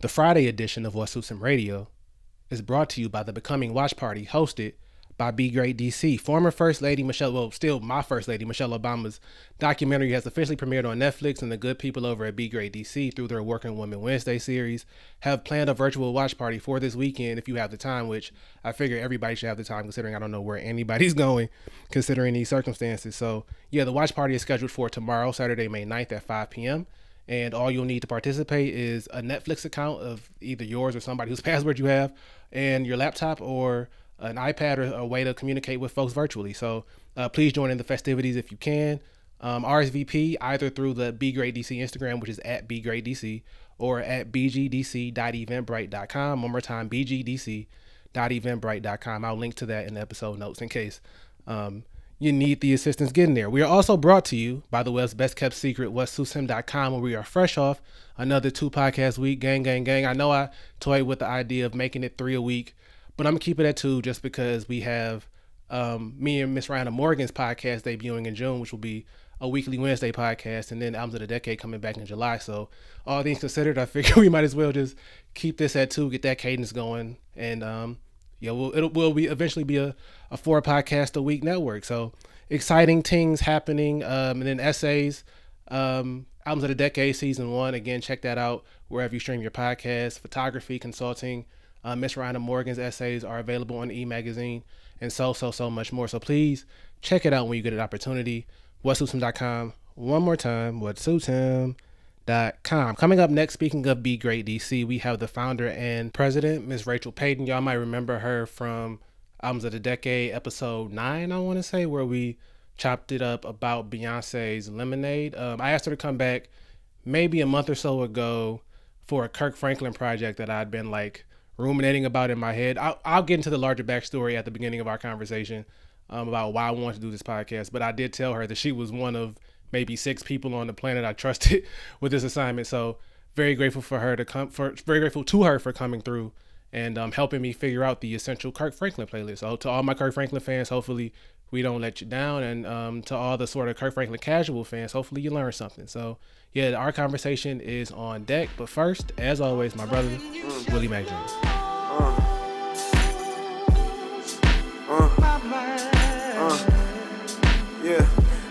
The Friday edition of What Suits Radio is brought to you by the Becoming Watch Party, hosted by Be Great DC. Former First Lady Michelle, well, still my First Lady Michelle Obama's documentary has officially premiered on Netflix, and the good people over at Be Great DC, through their Working Women Wednesday series, have planned a virtual watch party for this weekend if you have the time, which I figure everybody should have the time considering I don't know where anybody's going considering these circumstances. So, yeah, the watch party is scheduled for tomorrow, Saturday, May 9th at 5 p.m. And all you'll need to participate is a Netflix account of either yours or somebody whose password you have, and your laptop or an iPad or a way to communicate with folks virtually. So uh, please join in the festivities if you can. Um, RSVP either through the Be Great DC Instagram, which is at Be Great DC, or at bgdc.eventbrite.com. One more time, bgdc.eventbrite.com. I'll link to that in the episode notes in case um, you need the assistance getting there. We are also brought to you by the web's best kept secret, whatsuitshim.com, where we are fresh off another two podcast week. Gang, gang, gang. I know I toyed with the idea of making it three a week, but I'm gonna keep it at two just because we have um, me and Miss Rhonda Morgan's podcast debuting in June, which will be a weekly Wednesday podcast, and then Albums of the Decade coming back in July. So all things considered, I figure we might as well just keep this at two, get that cadence going, and um, yeah, we'll, it'll will be eventually be a, a four podcast a week network. So exciting things happening. Um, and then essays, um, albums of the decade season one. Again, check that out wherever you stream your podcast. Photography, consulting. Uh, Miss Rhonda Morgan's essays are available on e magazine and so so so much more. So please check it out when you get an opportunity. WhatSuitsHim.com. One more time. What suits him. Com. Coming up next, speaking of Be Great DC, we have the founder and president, Ms. Rachel Payton. Y'all might remember her from Albums of the Decade, episode nine, I want to say, where we chopped it up about Beyonce's Lemonade. Um, I asked her to come back maybe a month or so ago for a Kirk Franklin project that I'd been like ruminating about in my head. I'll, I'll get into the larger backstory at the beginning of our conversation um, about why I wanted to do this podcast, but I did tell her that she was one of maybe six people on the planet I trusted with this assignment. So very grateful for her to come for very grateful to her for coming through and um, helping me figure out the essential Kirk Franklin playlist. So to all my Kirk Franklin fans, hopefully we don't let you down, and um, to all the sort of Kirk Franklin casual fans, hopefully you learn something. So yeah, our conversation is on deck. But first, as always, my brother Willie Mack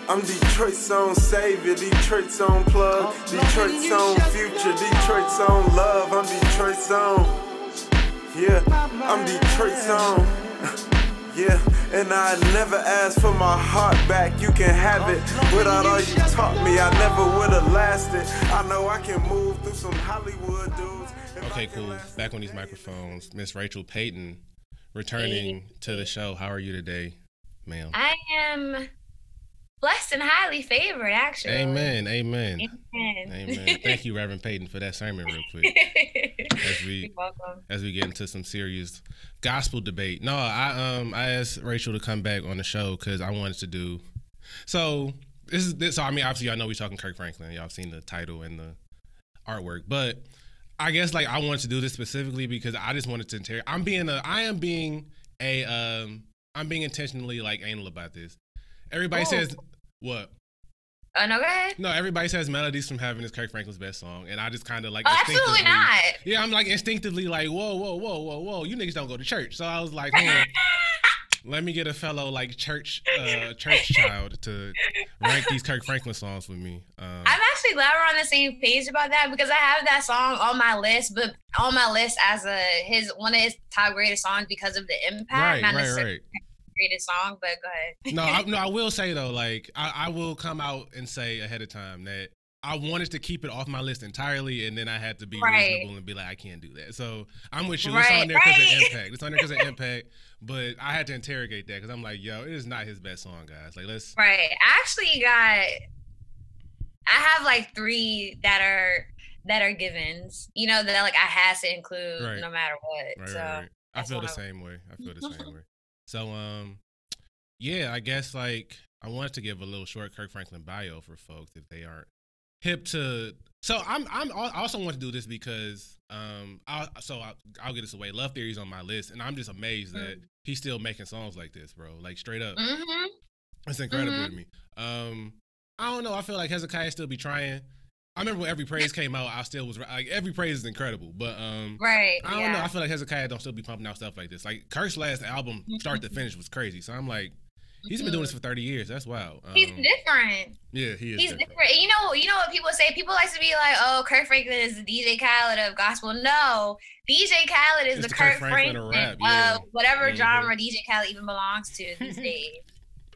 I'm Detroit's own savior, Detroit's own plug, Detroit's own future, Detroit's own love. I'm Detroit's own. Yeah, I'm Detroit's own. Yeah, and I never asked for my heart back. You can have it. Without all you taught me, I never would have lasted. I know I can move through some Hollywood dudes. Okay, cool. Back on these microphones, Miss Rachel Payton, returning to the show. How are you today, ma'am? I am blessed and highly favored, actually. Amen. Amen. Amen. Amen. Thank you, Reverend Payton, for that sermon, real quick. as we as we get into some serious gospel debate. No, I um I asked Rachel to come back on the show because I wanted to do. So this is this. So I mean, obviously, I know we're talking Kirk Franklin. Y'all seen the title and the artwork, but I guess like I wanted to do this specifically because I just wanted to interrogate. I'm being a I am being a um I'm being intentionally like anal about this. Everybody says what? Oh no, go ahead. No, everybody says "Melodies from Heaven" is Kirk Franklin's best song, and I just kind of like. Oh, absolutely not. Yeah, I'm like instinctively like, whoa, whoa, whoa, whoa, whoa, you niggas don't go to church. So I was like, hmm, let me get a fellow like church, uh, church child to rank these Kirk Franklin songs with me. Um, I'm actually glad we're on the same page about that because I have that song on my list, but on my list as a his one of his top greatest songs because of the impact. Right, right, right greatest song, but go ahead. no, I, no, I will say though, like I, I will come out and say ahead of time that I wanted to keep it off my list entirely, and then I had to be right. reasonable and be like, I can't do that. So I'm with you. Right, it's on there because right. of impact. It's on there because of impact. But I had to interrogate that because I'm like, yo, it is not his best song, guys. Like, let's. Right. I actually got. I have like three that are that are givens. You know that like I has to include no matter what. Right, so right, I feel the same way. I feel the same way. So um yeah, I guess like I wanted to give a little short Kirk Franklin bio for folks if they aren't hip to so I'm I'm I also want to do this because um I so I, will get this away. Love Theory's on my list, and I'm just amazed mm-hmm. that he's still making songs like this, bro. Like straight up, mm-hmm. it's incredible mm-hmm. to me. Um, I don't know. I feel like Hezekiah still be trying. I remember when every praise came out, I still was like every praise is incredible, but um, right. I don't yeah. know. I feel like Hezekiah don't still be pumping out stuff like this. Like Kirk's last album, start to finish, was crazy. So I'm like, He's been doing this for thirty years. That's wild. Um, he's different. Yeah, he is. He's different. different. You know, you know what people say. People like to be like, "Oh, Kirk Franklin is the DJ Khaled of gospel." No, DJ Khaled is the, the, Kirk, Franklin, Franklin of, yeah. whatever mm-hmm. genre DJ Khaled even belongs to these days.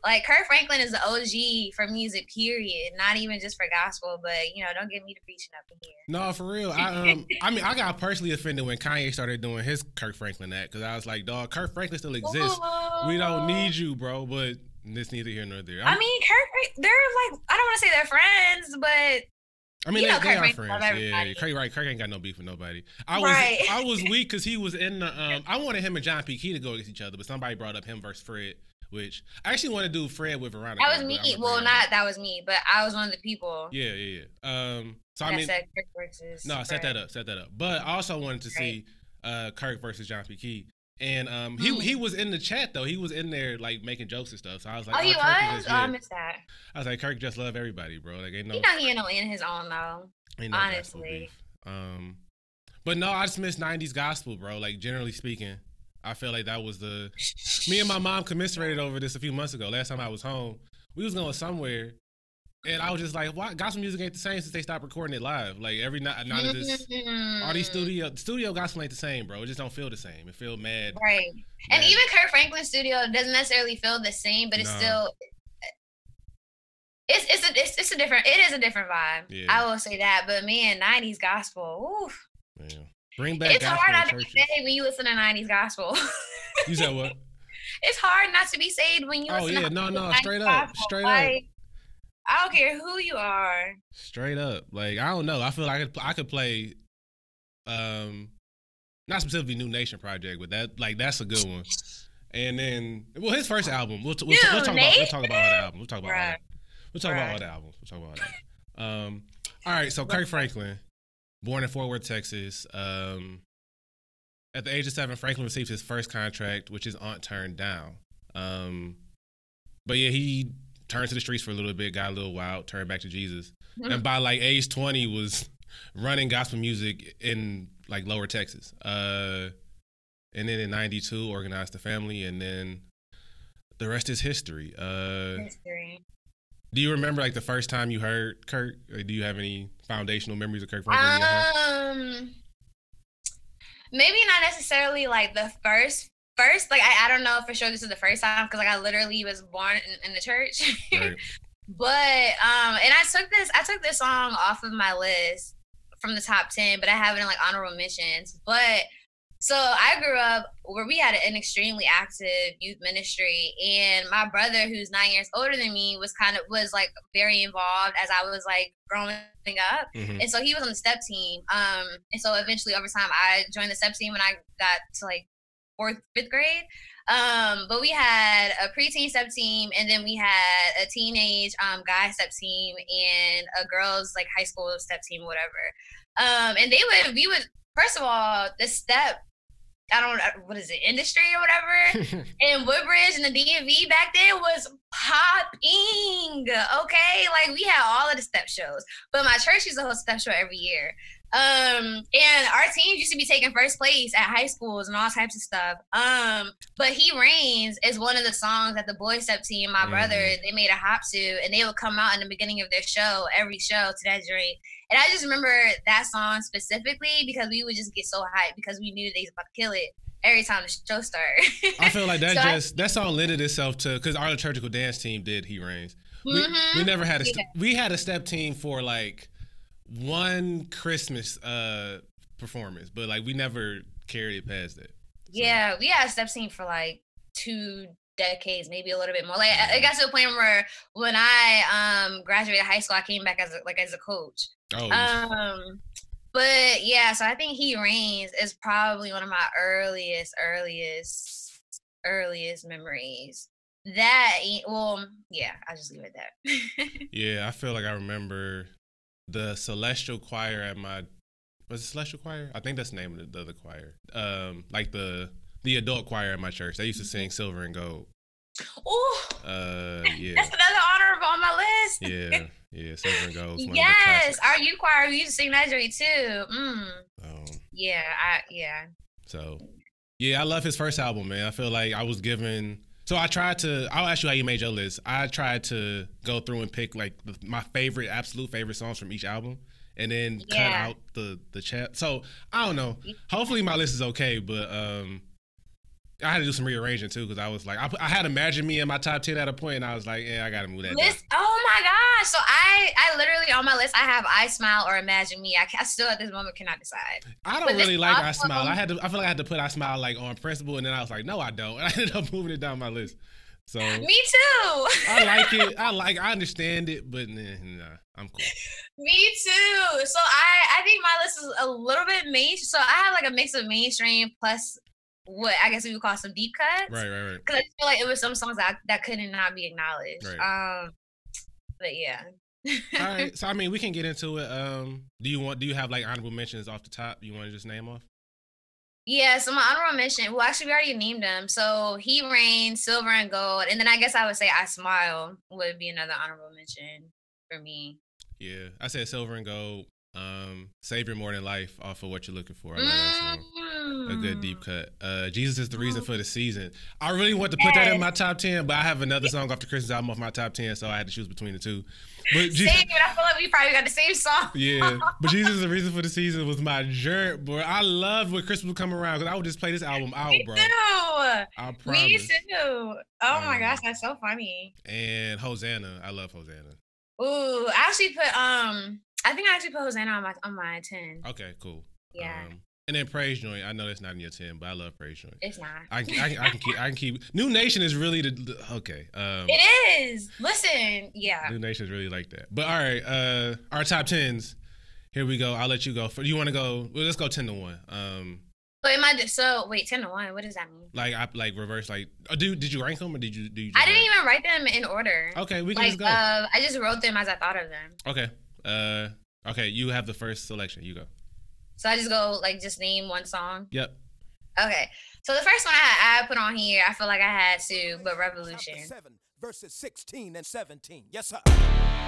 Like Kirk Franklin is the OG for music, period. Not even just for gospel, but you know, don't get me to preaching up in here. No, for real. I um, I mean, I got personally offended when Kanye started doing his Kirk Franklin act because I was like, dog, Kirk Franklin still exists. Ooh. We don't need you, bro. But this neither here nor there. I'm, i mean, Kirk, they're like, I don't want to say they're friends, but. I mean, they, they are friends. Yeah, Kirk, right. Kirk ain't got no beef with nobody. I was right. I was weak because he was in the. Um, I wanted him and John P. Kee to go against each other, but somebody brought up him versus Fred which I actually want to do Fred with Veronica. That was me. Well, not that was me, but I was one of the people. Yeah, yeah, yeah. Um, so I mean, said Kirk versus no, Fred. set that up, set that up. But I also wanted to right. see uh Kirk versus John P. Kee. And um, he he was in the chat though. He was in there like making jokes and stuff. So I was like, oh, he oh, was. oh, I missed that. I was like, Kirk just love everybody, bro. Like, ain't no. You know, he ain't no in his own though. Ain't no honestly. Um, but no, I just miss '90s gospel, bro. Like generally speaking, I feel like that was the me and my mom commiserated over this a few months ago. Last time I was home, we was going somewhere, and I was just like, "Why gospel music ain't the same since they stopped recording it live? Like every night, not of this, mm. all these studio studio gospel ain't the same, bro. It just don't feel the same. It feel mad, right? Mad. And even Kirk Franklin studio doesn't necessarily feel the same, but it's no. still it's it's a it's, it's, a different it is a different vibe. Yeah. I will say that. But man, '90s gospel, oof. Yeah. Bring back. It's hard not to be saved when you listen to '90s gospel. you said what? It's hard not to be saved when you. Oh yeah, no, no, straight up, gospel. straight like, up. I don't care who you are. Straight up, like I don't know. I feel like I could, I could play, um, not specifically Nu Nation Project, but that like that's a good one. And then, well, his first album. We'll, we'll, we'll, we'll talk about. We'll talk about all the albums. We'll talk about. Right. All that. We'll talk right. about all the albums. We'll talk about all that. Um, all right. So Kirk Franklin born in Fort Worth, Texas. Um, at the age of seven, Franklin received his first contract, which his aunt turned down. Um, but yeah, he turned to the streets for a little bit, got a little wild, turned back to Jesus, mm-hmm. and by like age twenty, was running gospel music in like Lower Texas. Uh, and then in '92, organized the family, and then the rest is history. Uh, history. Do you remember like the first time you heard Kirk? do you have any foundational memories of Kirk Franklin? Um, maybe not necessarily like the first first. Like I, I don't know for sure this is the first time because like I literally was born in, in the church. Right. but um, and I took this I took this song off of my list from the top ten, but I have it in like honorable mentions. But so I grew up where we had an extremely active youth ministry, and my brother, who's nine years older than me, was kind of was like very involved as I was like growing up, mm-hmm. and so he was on the step team. Um, and so eventually, over time, I joined the step team when I got to like fourth, fifth grade. Um, but we had a preteen step team, and then we had a teenage um guy step team and a girls like high school step team, whatever. Um, and they would we would first of all the step I don't know what is it, industry or whatever. and Woodbridge and the DMV back then was popping. Okay. Like we had all of the step shows. But my church used to host step show every year. Um, and our team used to be taking first place at high schools and all types of stuff. Um, but He Reigns is one of the songs that the boy step team, my mm. brother, they made a hop to, and they would come out in the beginning of their show, every show to that joint. And I just remember that song specifically because we would just get so hyped because we knew they was about to kill it every time the show started. I feel like that so just I, that song lended itself to because our liturgical dance team did He Reigns. We, mm-hmm. we never had a yeah. we had a step team for like one Christmas uh performance, but like we never carried it past that. So. Yeah, we had a step team for like two decades, maybe a little bit more. Like I got to a point where when I um graduated high school, I came back as a, like as a coach. Oh. Um, but yeah, so I think He Reigns is probably one of my earliest, earliest, earliest memories. That well, yeah, I'll just leave it there. yeah, I feel like I remember the celestial choir at my was it celestial choir? I think that's the name of the, the other choir. Um, like the the adult choir at my church. They used to sing silver and gold. Oh, uh, yeah. That's another honorable on my list. yeah, yeah. Silver and Gold. Yes, our youth choir we used to sing that too. Mm. Um, yeah, I yeah. So, yeah, I love his first album, man. I feel like I was given. So I tried to. I'll ask you how you made your list. I tried to go through and pick like the, my favorite, absolute favorite songs from each album, and then yeah. cut out the the chat. So I don't know. Hopefully my list is okay, but um, I had to do some rearranging too because I was like, I, I, had Imagine Me in my top ten at a point, and I was like, yeah, I gotta move that. List, oh my gosh! So I, I literally on my list, I have I Smile or Imagine Me. I, I still at this moment cannot decide. I don't but really like I Smile. I had to. I feel like I had to put I Smile like on principle, and then I was like, no, I don't. And I ended up moving it down my list. So me too. I like it. I like. I understand it, but nah, nah, I'm cool. Me too. So I, I think my list is a little bit main. So I have like a mix of mainstream plus what I guess we would call some deep cuts. Right, right, right. Because I feel like it was some songs that that couldn't not be acknowledged. Right. Um, but yeah. All right. So I mean, we can get into it. Um, do you want? Do you have like honorable mentions off the top? You want to just name off? Yeah, so my honorable mention. Well, actually, we already named them. So he reigns, silver and gold, and then I guess I would say I smile would be another honorable mention for me. Yeah, I said silver and gold. Um, Savior More Than Life off of What You're Looking For. I love that song. A good deep mm. cut. Uh, Jesus is the reason for the season. I really want to put that in my top ten, but I have another song off the Christmas album off my top ten, so I had to choose between the two. But Jesus, same, I feel like we probably got the same song. yeah, but Jesus is the reason for the season was my jerk, boy. I love when Christmas would come around because I would just play this album out, Me bro. Too. I promise. Me too. Oh um, my gosh, that's so funny. And Hosanna, I love Hosanna. Ooh, I actually put um I think I actually put Hosanna on my on my ten. Okay, cool. Yeah. Um, and then Praise Joint. I know that's not in your ten, but I love Praise Joint. It's not. I, I, I, I can keep. I can keep. Nu Nation is really the okay. Um, it is. Listen, yeah. Nu Nation is really like that. But all right, uh, our top tens. Here we go. I'll let you go. For you want to go? Well, let's go ten to one. Um. But am I so wait ten to one? What does that mean? Like I like reverse like. Oh, do did you rank them or did you do? You I didn't rank? even write them in order. Okay, we can like, just go. Uh, I just wrote them as I thought of them. Okay. Uh, Okay, you have the first selection. You go. So I just go like just name one song. Yep. Okay. So the first one I, I put on here, I feel like I had to, but Revolution. Seven verses 16 and 17. Yes, sir.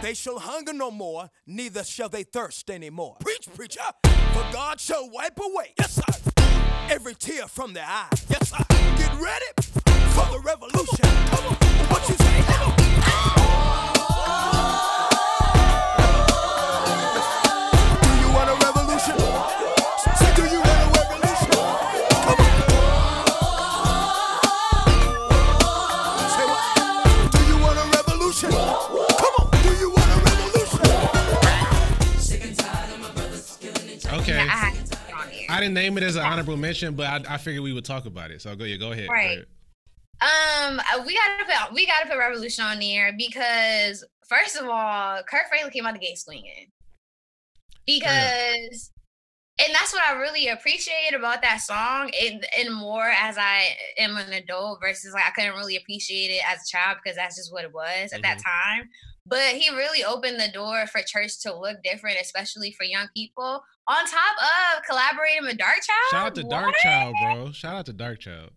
They shall hunger no more, neither shall they thirst anymore. Preach, preacher. For God shall wipe away. Yes, sir. Every tear from their eye. Yes, sir. Get ready for the revolution. Come on. I didn't name it as an honorable mention, but I, I figured we would talk about it. So go yeah, go ahead. Right. Go ahead. Um, uh, we gotta put we gotta put Revolution on there because first of all, Kirk Franklin came out the gate swinging. Because, and that's what I really appreciate about that song, and, and more as I am an adult versus like I couldn't really appreciate it as a child because that's just what it was at mm-hmm. that time. But he really opened the door for church to look different, especially for young people. On top of collaborating with Darkchild. Shout out to Darkchild, bro. Shout out to Darkchild.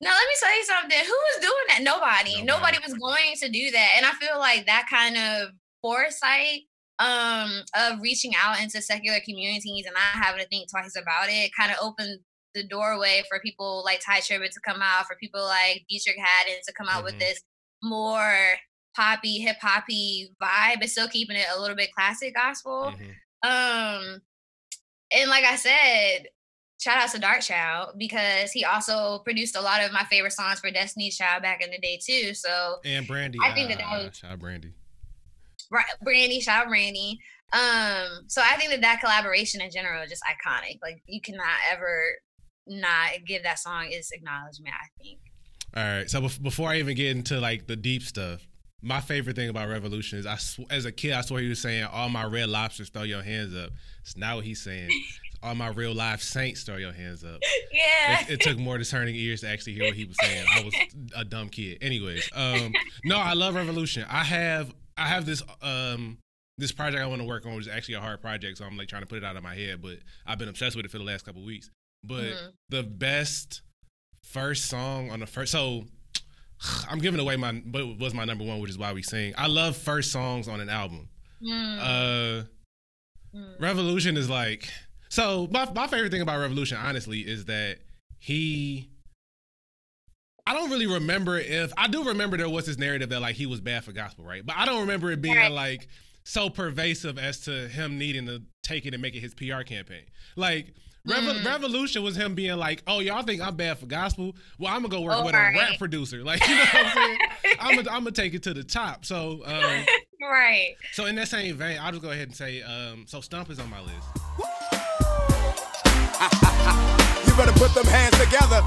Now let me tell you something. Who was doing that? Nobody. Nobody. Nobody was going to do that. And I feel like that kind of foresight um of reaching out into secular communities and not having to think twice about it kind of opened the doorway for people like Tye Tribbett to come out, for people like Deitrick Haddon to come out mm-hmm. with this more poppy, hip hoppy vibe, but still keeping it a little bit classic gospel. Mm-hmm. Um, and like I said, shout out to Darkchild because he also produced a lot of my favorite songs for Destiny's Child back in the day too. So and Brandy, I think uh, that that was shout out Brandy, right? Brandy, shout out Brandy. Um, so I think that that collaboration in general is just iconic. Like you cannot ever not give that song its acknowledgement. I think. All right. So before I even get into like the deep stuff, my favorite thing about Revolution is I sw- as a kid I swear he was saying all my red lobsters throw your hands up. It's not what he's saying. all my real life saints throw your hands up. Yeah. It, it, took more discerning ears to actually hear what he was saying. I was a dumb kid. Anyways, um, no, I love Revolution. I have I have this um this project I want to work on, which is actually a hard project, so I'm like trying to put it out of my head, but I've been obsessed with it for the last couple weeks. But mm-hmm. the best first song on the first so I'm giving away my what was my number one, which is why we sing. I love first songs on an album. Mm. Uh, mm. Revolution is like so. My my favorite thing about Revolution, honestly, is that he. I don't really remember if I do remember there was this narrative that like he was bad for gospel, right? But I don't remember it being right. like so pervasive as to him needing to take it and make it his PR campaign. Like mm. Revolution was him being like, "Oh, y'all think I'm bad for gospel? Well, I'm gonna go work oh, with right. a rap producer. Like, you know what I'm saying? I'm gonna, I'm gonna take it to the top." So, um, right. So in that same vein, I'll just go ahead and say, um, so Stomp is on my list. you better put them hands together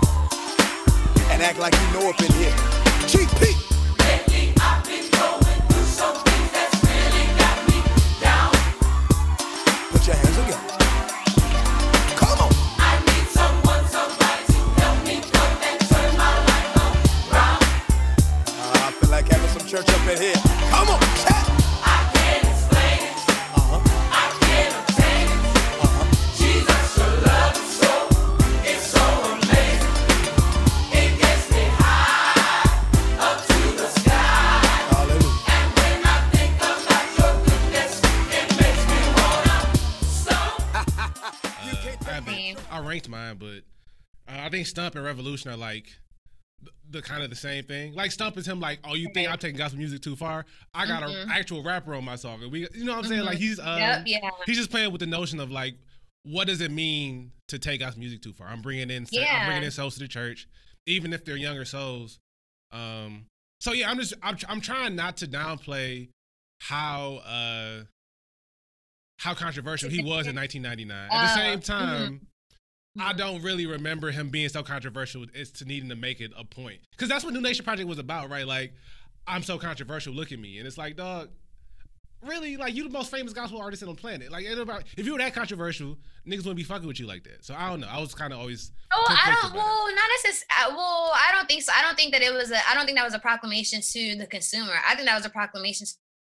and act like you know up in here. GP. Church up in here. Come on, chat. I can't explain it. I can't obtain it. Jesus, your love is so, it's so amazing. It gets me high up to the sky. And when I think about your goodness, it makes me wanna stop. uh, I, I ranked mine, but uh, I think Stomp and Revolution are like the kind of the same thing. Like Stomp is him like, oh, you think I'm taking gospel music too far? I got mm-hmm. an actual rapper on my song. And we you know what I'm saying? Mm-hmm. Like he's um, yep, yeah. he's just playing with the notion of like what does it mean to take gospel music too far? I'm bringing in yeah. I'm bringing in souls to the church, even if they're younger souls. Um so yeah, I'm just I'm I'm trying not to downplay how uh how controversial he was in 1999. At the same uh, time, mm-hmm. I don't really remember him being so controversial as to needing to make it a point. Because that's what Nu Nation Project was about, right? Like, I'm so controversial, look at me. And it's like, dog, really? Like, you the most famous gospel artist on the planet. Like, if you were that controversial, niggas wouldn't be fucking with you like that. So I don't know. I was kind of always. Oh, I don't. Well, not necessarily. Uh, well, I don't think so. I don't think that it was a. I don't think that was a proclamation to the consumer. I think that was a proclamation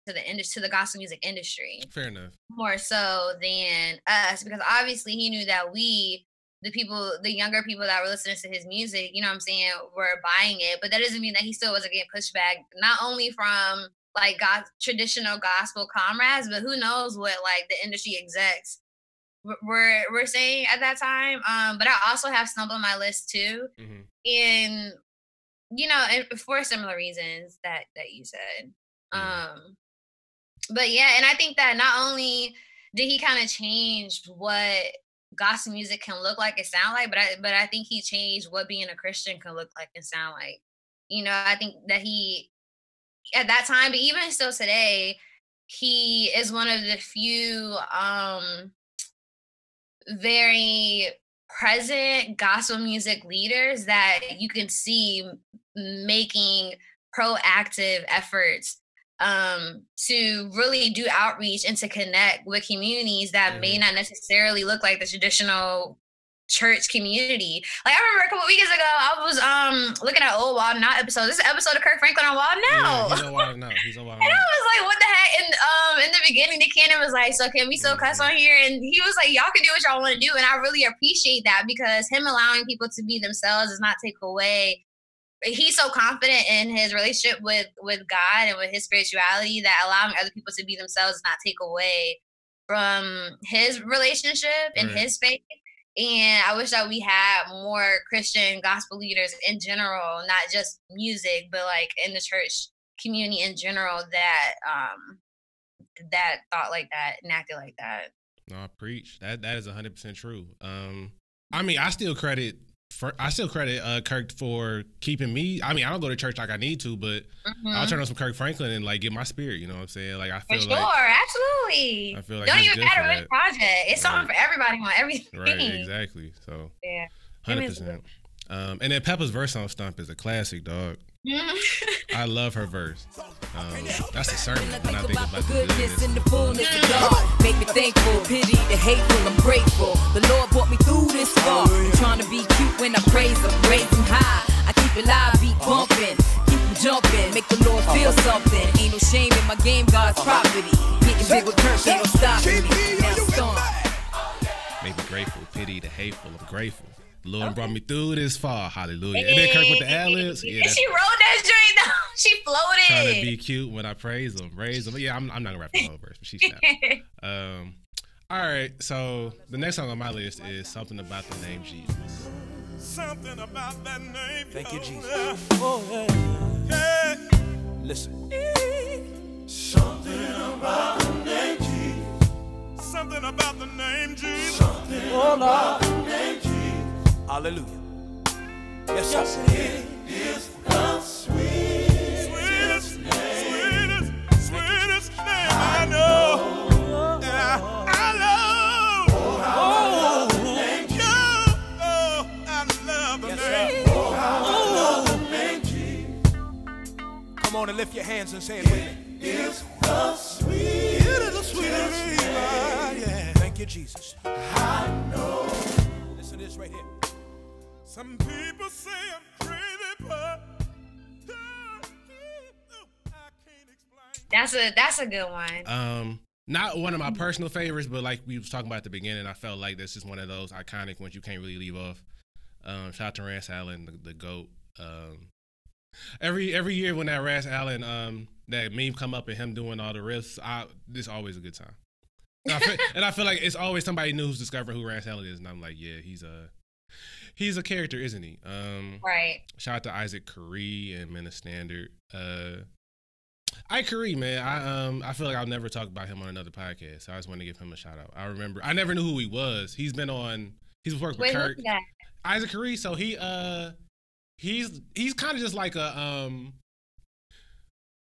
to the industry, to the gospel music industry. Fair enough. More so than us, because obviously he knew that we the people, the younger people that were listening to his music, you know what I'm saying, were buying it. But that doesn't mean that he still wasn't getting pushback, not only from like God, traditional gospel comrades, but who knows what like the industry execs were were saying at that time. Um, but I also have Stomp on my list too, mm-hmm. in you know, and for similar reasons that that you said. Mm-hmm. Um, but yeah, and I think that not only did he kind of change what gospel music can look like and sound like, but I but I think he changed what being a Christian can look like and sound like. You know, I think that he at that time, but even still today, he is one of the few um very present gospel music leaders that you can see making proactive efforts um, to really do outreach and to connect with communities that mm-hmm. may not necessarily look like the traditional church community. Like I remember a couple weeks ago, I was um looking at old Wild 'N Out episode. This is an episode of Kirk Franklin on Wild 'N Out. Yeah, he's on Wild 'N Out. He's on Wild 'N Out. and I was like, what the heck? And um in the beginning, Nick Cannon was like, so can we still mm-hmm. cuss on here? And he was like, y'all can do what y'all want to do. And I really appreciate that because him allowing people to be themselves does not take away he's so confident in his relationship with with God and with his spirituality that allowing other people to be themselves does not take away from his relationship and right. his faith. And I wish that we had more Christian gospel leaders in general, not just music, but like in the church community in general that um that thought like that and acted like that. No, I preach. That that is hundred percent true. Um I mean I still credit for, I still credit uh, Kirk for keeping me. I mean, I don't go to church like I need to, but mm-hmm. I'll turn on some Kirk Franklin and like get my spirit. You know what I'm saying? Like I feel for sure, like, absolutely. I feel like don't even matter which project. It's right. something for everybody on everything. Right, exactly. So yeah, hundred percent. Um, and then Pepa's verse on Stomp is a classic, dog. I love her verse. Um, that's a sermon when I think about the goodness and the fullness of God. Make me thankful, pity the hateful. I'm grateful. The Lord brought me through this far. I'm trying to be cute when I praise Him, raise Him high. I keep it live, beat bumping, keep Him jumping, make the Lord feel something. Ain't no shame in my game, God's property. Getting big with Kirk, ain't no stopping me. Now Make me grateful, pity the hateful. I'm grateful. The Lord okay. brought me through this far. Hallelujah. And then Kirk with the ad libs. Yeah, she wrote that straight down. She floated. Trying to be cute when I praise him. Praise him. Yeah, I'm, I'm not gonna rap the whole verse, but she's um all right, so the next song on my list is something about the name Jesus. Something about that name. Thank you, Jesus. Oh, yeah. Yeah. Listen. Something about the name Jesus. Something about the name Jesus. Something about the name Jesus. Hallelujah. Yes, Yes, sir. it is the sweet. Sweetest, sweetest, sweetest name I know. I love. Oh, you. Oh, I love the Yes, name. sir. Oh, name Jesus Come on and lift your hands and say it with me. is the sweet. It is the sweetest name. ah, Yeah. Thank you, Jesus. I know. Listen to this right here. Some people say I'm crazy, but I can't explain. That's a that's a good one. Um, not one of my personal favorites, but like we was talking about at the beginning, I felt like this is one of those iconic ones you can't really leave off. Um, shout out to Rance Allen, the, the goat. Um, every every year when that Rance Allen um that meme come up and him doing all the riffs, I this always a good time. And I, feel, and I feel like it's always somebody new who's discovering who Rance Allen is, and I'm like, yeah, he's a he's a character, isn't he? Um, Right. Shout out to Isaac Carree and Men of Standard. Uh, Ike Carree, man, I um I feel like I'll never talk about him on another podcast. So I just want to give him a shout out. I remember I never knew who he was. He's been on. He's worked with Wait, Kirk. Isaac Carree. So he uh he's he's kind of just like a um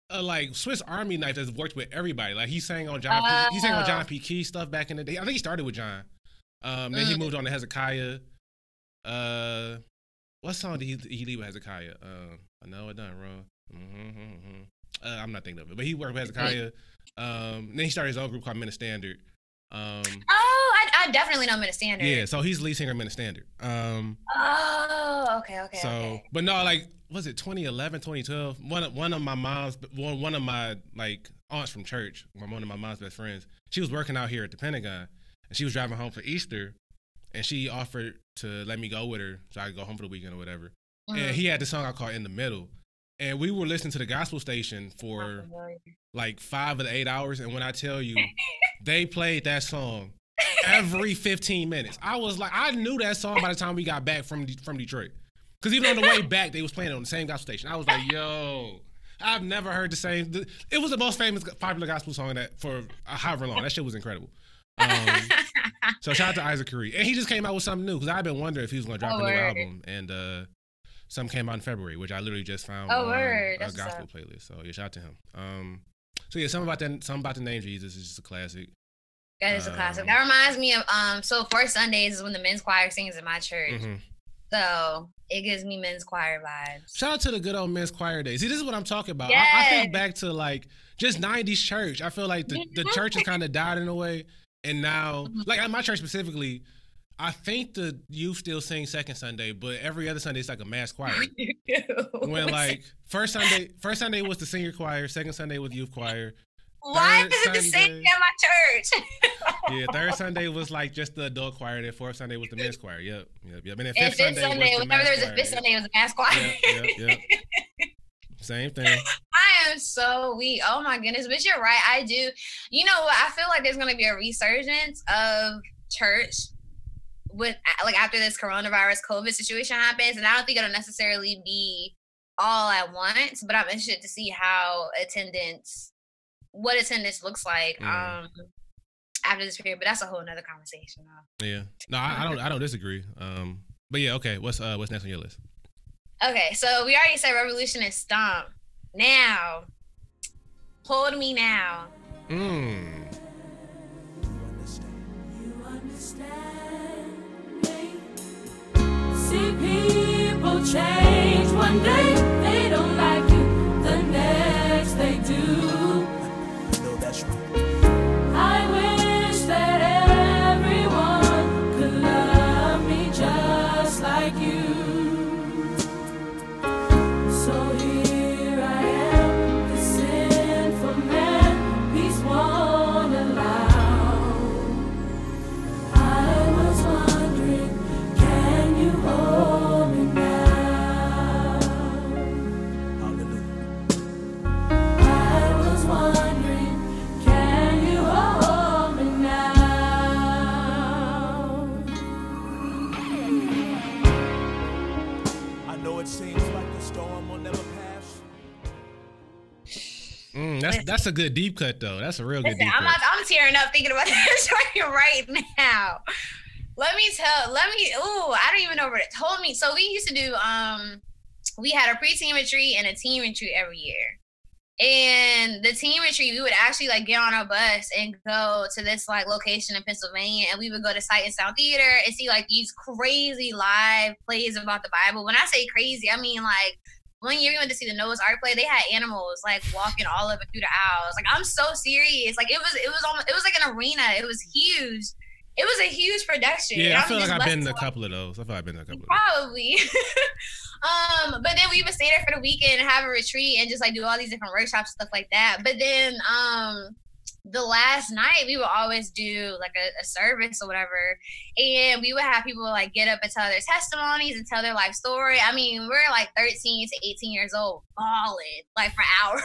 a like Swiss Army knife that's worked with everybody. Like he sang on John P, he sang on Oh. John P. Kee stuff back in the day. I think he started with John. Um then he Mm. moved on to Hezekiah. Uh what song did he, he leave with Hezekiah? Um I know I done wrong. Mm-hmm, Uh, I'm not thinking of it, but he worked with Hezekiah. Um, then he started his own group called Men of Standard. Um, Oh, I, I definitely know Men of Standard. yeah, so he's lead singer Standard. Um, Oh, okay, okay. so, okay. but no, like, was it 2011, 2012? One of, one of my mom's, one, one of my like aunts from church, one of my mom's best friends, she was working out here at the Pentagon, and she was driving home for Easter, and she offered to let me go with her so I could go home for the weekend or whatever. Mhm. And he had this song I called "In the Middle," and we were listening to the gospel station for like five of the eight hours, and when I tell you, they played that song every 15 minutes. I was like, I knew that song by the time we got back from De- from Detroit, because even on the way back, they was playing it on the same gospel station. I was like, yo. I've never heard the same. It was the most famous, popular gospel song that for however long. That shit was incredible. Um, so shout out to Isaac Carree, and he just came out with something new because I've been wondering if he was going to drop Oh, a new word. album, and uh, some came out in February, which I literally just found Oh, on a gospel playlist. So yeah, shout out to him. Um, so yeah, something about that, something about the name Jesus is just a classic. That is a classic. Um, That reminds me of um. So fourth Sundays is when the men's choir sings in my church. Mhm. So it gives me men's choir vibes. Shout out to the good old men's choir days. See, this is what I'm talking about. I, I think back to like just '90s church. I feel like the, the church has kind of died in a way, and now, Mm-hmm. like at my church specifically, I think the youth still sing second Sunday, but every other Sunday it's like a mass choir. when like first Sunday, first Sunday was the senior choir, second Sunday was youth choir. why is it the same at my church? Yeah, third Sunday was like just the adult choir. Then fourth Sunday was the men's choir. Yep, yep, yep. And then and fifth fifth Sunday, Sunday, was the whenever there was a fifth Sunday, it was a mass choir. Yep, yep, yep. Same thing. I am so weak. Oh my goodness. But you're right. I do. You know what? I feel like there's going to be a resurgence of church with like after this coronavirus COVID situation happens. And I don't think it'll necessarily be all at once, but I'm interested to see how attendance, what attendance looks like Mm. um after this period. But that's a whole nother conversation. Though. Yeah. No, I, I don't. I don't disagree. Um, but yeah. Okay. What's uh what's next on your list? Okay, so we already said revolution is stomp. Now, hold me now. Mm. See people change one day, that's that's a good deep cut though. That's a real good Listen, deep I'm, cut. not, I'm tearing up thinking about this right now. Let me tell. Let me. Ooh, I don't even know what it told me. So we used to do. Um, we had a pre-team retreat and a team retreat every year. And the team retreat, we would actually like get on a bus and go to this like location in Pennsylvania, and we would go to Sight and Sound Theater and see like these crazy live plays about the Bible. When I say crazy, I mean like one year we went to see the Noah's Ark play. They had animals like walking all over through the aisles. Like I'm so serious. Like it was, it was almost, it was like an arena. It was huge. It was a huge production. yeah, I feel like I've been to a couple of those. I feel like I've been to a couple of those. Probably. um, but then we would stay there for the weekend and have a retreat and just like do all these different workshops stuff like that. But then um the last night we would always do like a, a service or whatever and we would have people like get up and tell their testimonies and tell their life story i mean we're like 13 to 18 years old balling like for hours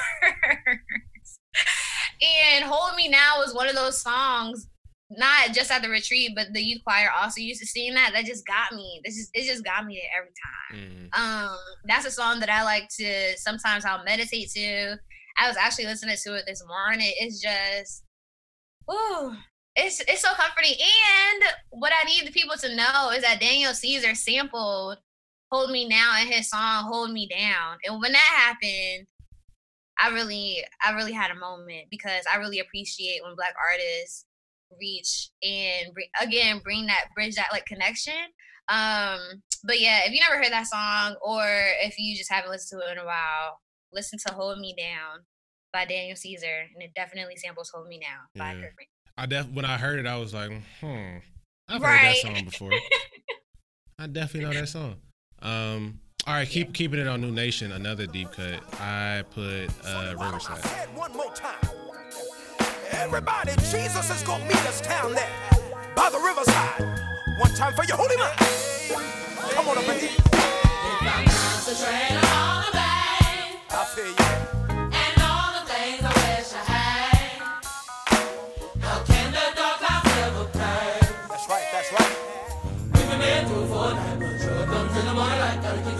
and hold me now was one of those songs not just at the retreat, but the youth choir also used to sing that. That just got me. This just it just got me every time. Mhm. Um, that's a song that I like to sometimes I'll meditate to. I was actually listening to it this morning. It's just, ooh, it's it's so comforting. And what I need the people to know is that Daniel Caesar sampled "Hold Me Now" in his song "Hold Me Down," and when that happened, I really I really had a moment because I really appreciate when Black artists reach and again bring that bridge that like connection um but yeah if you never heard that song or if you just haven't listened to it in a while listen to hold me down by daniel caesar and it definitely samples hold me now by Yeah. Kirk Franklin. I def when I heard it, I was like, hmm, I've Right. heard that song before. I definitely know that song. Um, all right, keep keeping it on Nu Nation. Another deep cut. I put uh, Riverside. Say it one more time. Everybody, Jesus is gonna meet us down there by the riverside. One time for your holy man. Come on up in here.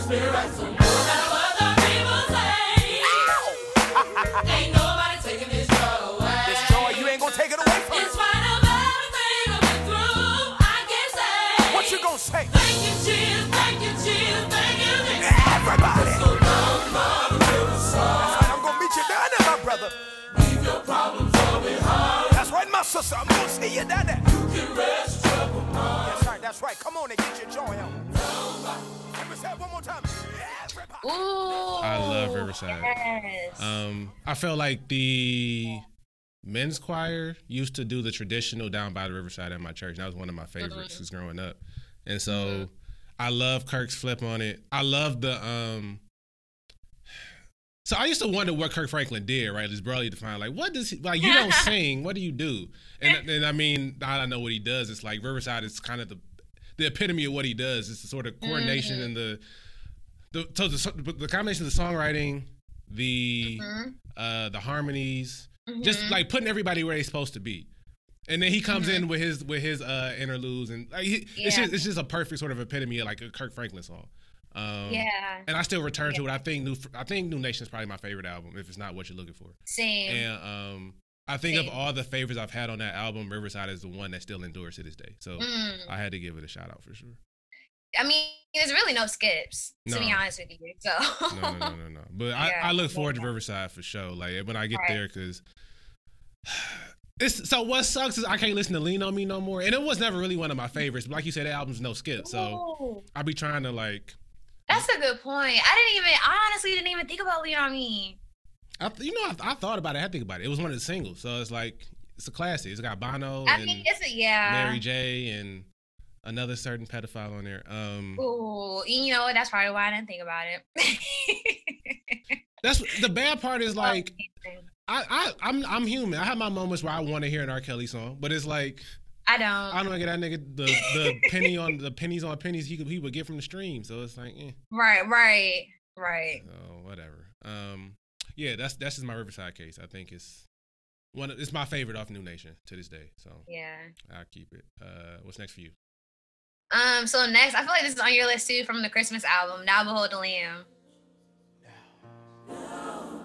That's right. I'm gonna meet you down there, my brother. Leave your problems where we hide. That's right, my sister. I'm gonna see you daddy. You can rest trouble. That's right, that's right. Come on and get your joy on. Let me say it one more time. Ooh, I love Riverside. yes. Um, I felt like the men's choir used to do the traditional down by the riverside at my church. That was one of my favorites since growing up, and so I love Kirk's flip on it. I love the um. So I used to wonder what Kirk Franklin did, right? It's broadly defined. Like, what does he like? You don't sing. What do you do? And and I mean, I don't know what he does. It's like Riverside is kind of the the epitome of what he does. It's the sort of coordination and the the so the, the combination of the songwriting, the Mhm. uh the harmonies, just Mhm. like putting everybody where they're supposed to be. And then he comes in with his with his uh interludes and like, he, it's just it's just a perfect sort of epitome of like a Kirk Franklin song. Um, yeah, And I still return to it. I think new I think Nu Nation is probably my favorite album if it's not what you're looking for. same. And um I think of all the favorites I've had on that album, Riverside is the one that still endures to this day. So Mm. I had to give it a shout out for sure. I mean, there's really no skips no. to be honest with you. So no, no, no, no, no. But Yeah, I, I look forward yeah. to Riverside for sure. Like when I get Right. there, because it's so what sucks is I can't listen to Lean on Me no more. And it was never really one of my favorites. But like you said, that album's no skip. So Ooh, I be trying to like, that's a good point. I didn't even, I honestly didn't even think about Lean on Me. I, you know, I, I thought about it. I had to think about it. It was one of the singles, so it's like it's a classic. It's got Bono I and mean, it's a yeah. Mary J. and another certain pedophile on there. Um, Ooh, you know? That's probably why I didn't think about it. that's the bad part is like I, I I'm I'm human. I have my moments where I want to hear an R. Kelly song, but it's like. I don't. I don't get that nigga the the penny on the pennies on pennies he could he would get from the stream. So it's like, eh, Right, right, right. oh whatever. Um, yeah, that's that's just my Riverside case. I think it's one. of- It's my favorite off Nu Nation to this day. So Yeah. I'll keep it. Uh, what's next for you? Um, so next, I feel like this is on your list too from the Christmas album, Now Behold the Lamb. No,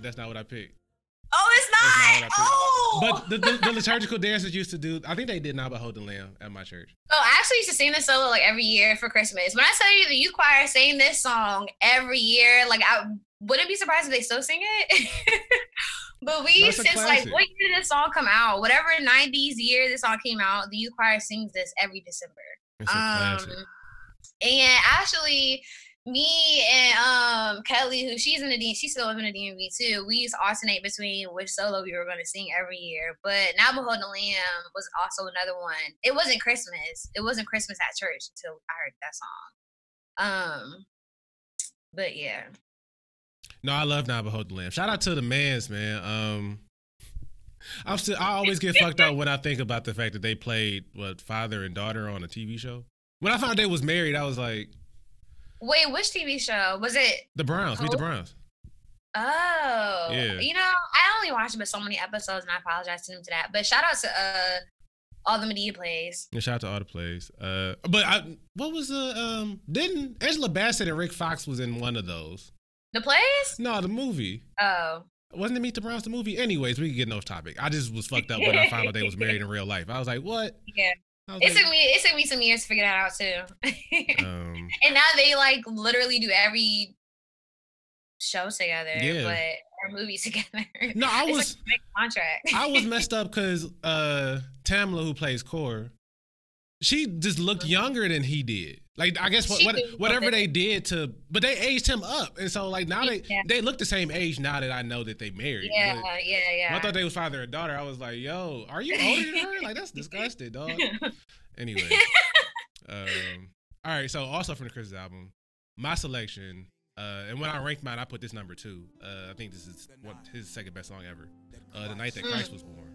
not that's not what I picked. Oh, it's not not. what I picked. Oh, But the, the, the liturgical dancers used to do. I think they did Now Behold the Lamb at my church. Oh, I actually used to sing this solo like every year for Christmas. When I tell you the youth choir sang this song every year, like I wouldn't be surprised if they still sing it. but we a since like what year did this song come out? Whatever '90s year this song came out, the youth choir sings this every December. It's. Um, and actually, me and um Kelly, who she's in the D, she's still living in the DMV too. We used to alternate between which solo we were going to sing every year. But Now Behold the Lamb was also another one. It wasn't Christmas. It wasn't Christmas at church until I heard that song. Um, but yeah, No, I love Now Behold the Lamb. Shout out to the Manns, man. Um, I'm still. I always get fucked up when I think about the fact that they played what father and daughter on a TV show. When I found they was married, I was like, wait, which TV show was it? the Browns, meet the. Browns. Oh, Yeah. You know, I only watched but so many episodes, and I apologize to them to that. But shout out to uh all the Madea plays. And shout out to all the plays. Uh, but I, what was the um? Didn't Angela Bassett and Rick Fox was in one of those? The plays? No, the movie. Oh, Wasn't it Meet the Browns the movie? Anyways, we can get off topic. I just was fucked up when I found out they was married in real life. I was like, what? yeah. It took me it took me some years to figure that out too. um, and now they like literally do every show together, Yeah. but or movie together. No, I was- like a big contract. I was messed up because uh, Tamela, who plays Cora, she just looked younger than he did. Like I guess what, what whatever they did to, but they aged him up, and so like now they Yeah. they look the same age now that I know that they married. yeah, But yeah, yeah. I thought they was father and daughter. I was like, yo, are you older than her? Like that's disgusting, dog. Anyway, um, all right. So also from the Christmas album, my selection. Uh, and when I ranked mine, I put this number two. Uh, I think this is one, his second best song ever. Uh, the night that Christ was born.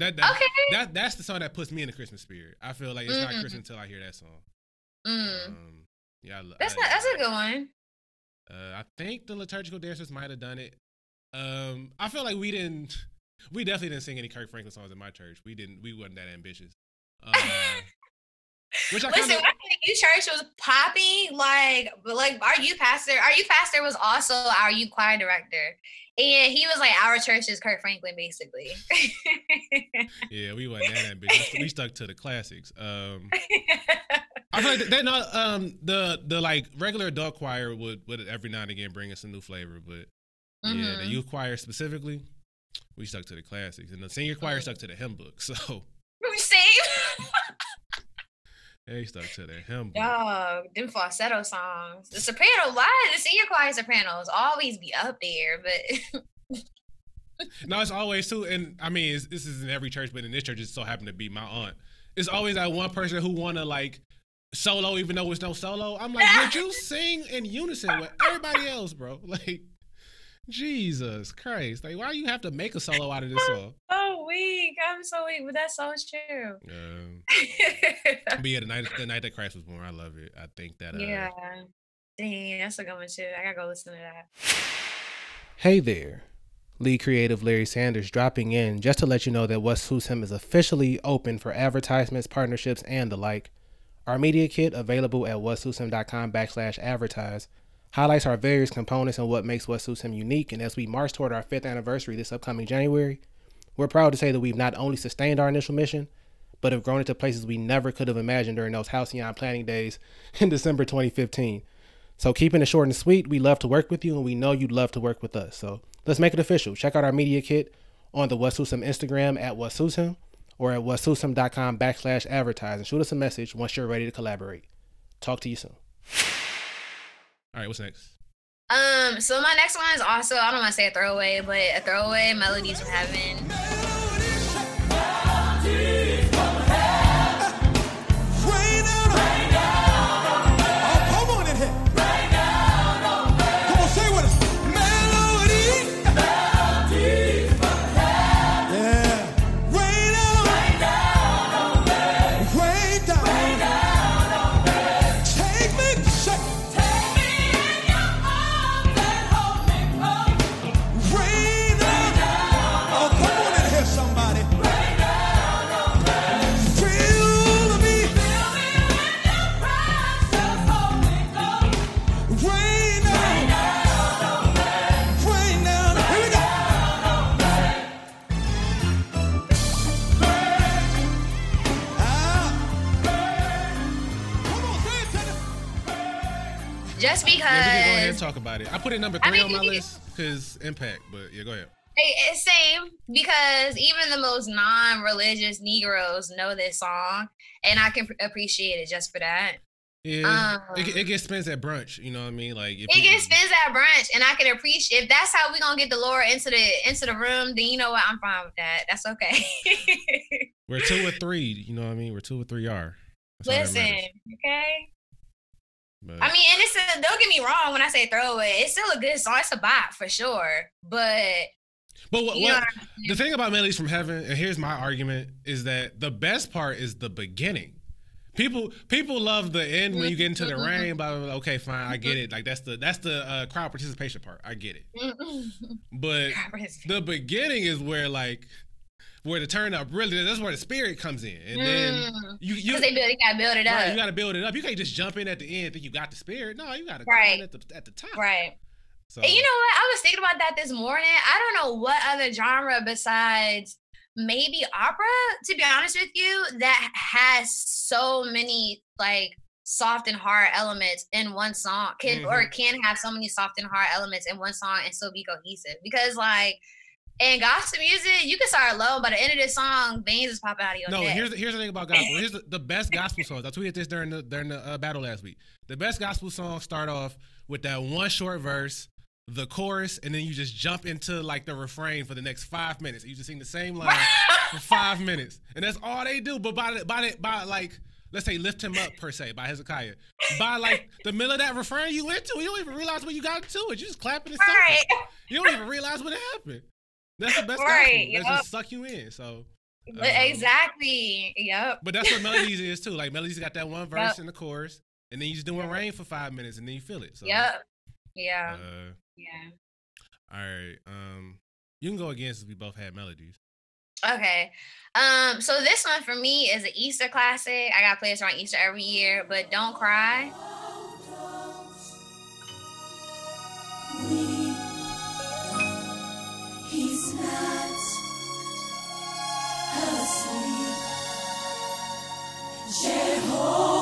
That, that, Okay. that that's the song that puts me in the Christmas spirit. I feel like it's not Mm. Christmas until I hear that song. Mm. Um, yeah, I, That's I, not, that's a good one. Uh, I think the liturgical dancers might have done it. Um, I feel like we didn't. We definitely didn't sing any Kirk Franklin songs in my church. We didn't. We wasn't that ambitious. Uh, which I Listen, kind of. when I think youth church was popping, like, like our youth pastor, our youth pastor was also our youth choir director, and he was like our church is Kirk Franklin, basically. Yeah, we wasn't that ambitious. we stuck to the classics. Um, I feel like not um the the like regular adult choir would would every now and again bring us a new flavor, but yeah, the Mhm. youth choir specifically, we stuck to the classics, and the senior choir stuck to the hymn book. So. They stuck to that hymn. Dog, them falsetto songs. The soprano, why the senior choir sopranos always be up there? But No, it's always too, and I mean, this is in every church, but in this church, it so happened to be my aunt. It's always that one person who wanna like solo, even though it's no solo. I'm like, would you sing in unison with everybody else, bro? Like, Jesus Christ! Like, why do you have to make a solo out of this song? so weak. I'm so weak, but that's so true. Um, but yeah, the night the night that Christ was born, I love it. I think that uh, yeah. Dang, that's a good one too. I gotta go listen to that. Hey there. Lead creative Larry Sanders dropping in just to let you know that What Suits Him is officially open for advertisements, partnerships, and the like. Our media kit available at whatsuitshim.com backslash advertise highlights our various components and what makes What Suits Him unique. And as we march toward our fifth anniversary this upcoming January, we're proud to say that we've not only sustained our initial mission, but have grown into places we never could have imagined during those halcyon planning days in December 2015. So keeping it short and sweet, we love to work with you and we know you'd love to work with us. So let's make it official. Check out our media kit on the What Suits Him Instagram at What Suits Him or at whatsuitshim.com backslash advertise and shoot us a message once you're ready to collaborate. Talk to you soon. All right, what's next? Um, so my next one is also I don't want to say a throwaway, but a throwaway melodies from heaven. Yeah, we can go ahead and talk about it. I put it number I three mean, on my list because impact. But yeah, go ahead. Hey, it's same because even the most non-religious Negroes know this song, and I can appreciate it just for that. Yeah, it, Um, it gets spins at brunch. You know what I mean? Like if It gets spins at brunch, and I can appreciate if that's how we gonna get the Lord into the into the room. Then you know what? I'm fine with that. That's okay. We're two or three. You know what I mean? We're two or three are. Listen, okay. But- I mean, and it's a, don't get me wrong when I say throwaway, it's still a good song. It's a bop for sure, but But what, what what the thing about Melodies from Heaven, and here's my argument, is that the best part is the beginning. People people love the end when you get into the mm-hmm. rain. Blah, blah, blah. Okay, fine, I get mm-hmm. it. Like that's the that's the uh, crowd participation part. I get it. Mm-hmm. But the beginning is where like where the turn up really that's where the spirit comes in, and then you you Mm. they build, they gotta build it right, up, you got to build it up. You can't just jump in at the end and think you got the spirit. No, you got to come Right. in at the at the top. right? So And you know what? I was thinking about that this morning. I don't know what other genre besides maybe opera, to be honest with you, that has so many like soft and hard elements in one song can or can have so many soft and hard elements in one song and still be cohesive. Because like in gospel music, you can start low, by the end of this song, veins is popping out of your No, neck. here's the, here's the thing about gospel. Here's the, the best gospel songs. I tweeted this during the during the uh, battle last week. The best gospel songs start off with that one short verse, the chorus, and then you just jump into like the refrain for the next five minutes. You just sing the same line for five minutes, and that's all they do. But by the, by the, by like let's say lift him up per se by Hezekiah. By like the middle of that refrain you into, you don't even realize when you got into it. You just clapping and right. stuff. You don't even realize what happened. That's the best Right. That yup. just suck you in. So. But um, exactly. Yep. but that's what melodies is too. Like melodies got that one verse Yep. in the chorus, and then you just doing rain for five minutes, and then you feel it. So, Yep. Yeah. Uh, yeah. all right. Um, you can go again since we both had melodies. Okay. Um, so this one for me is an Easter classic. I gotta play this around Easter every year, but don't cry. Jehovah,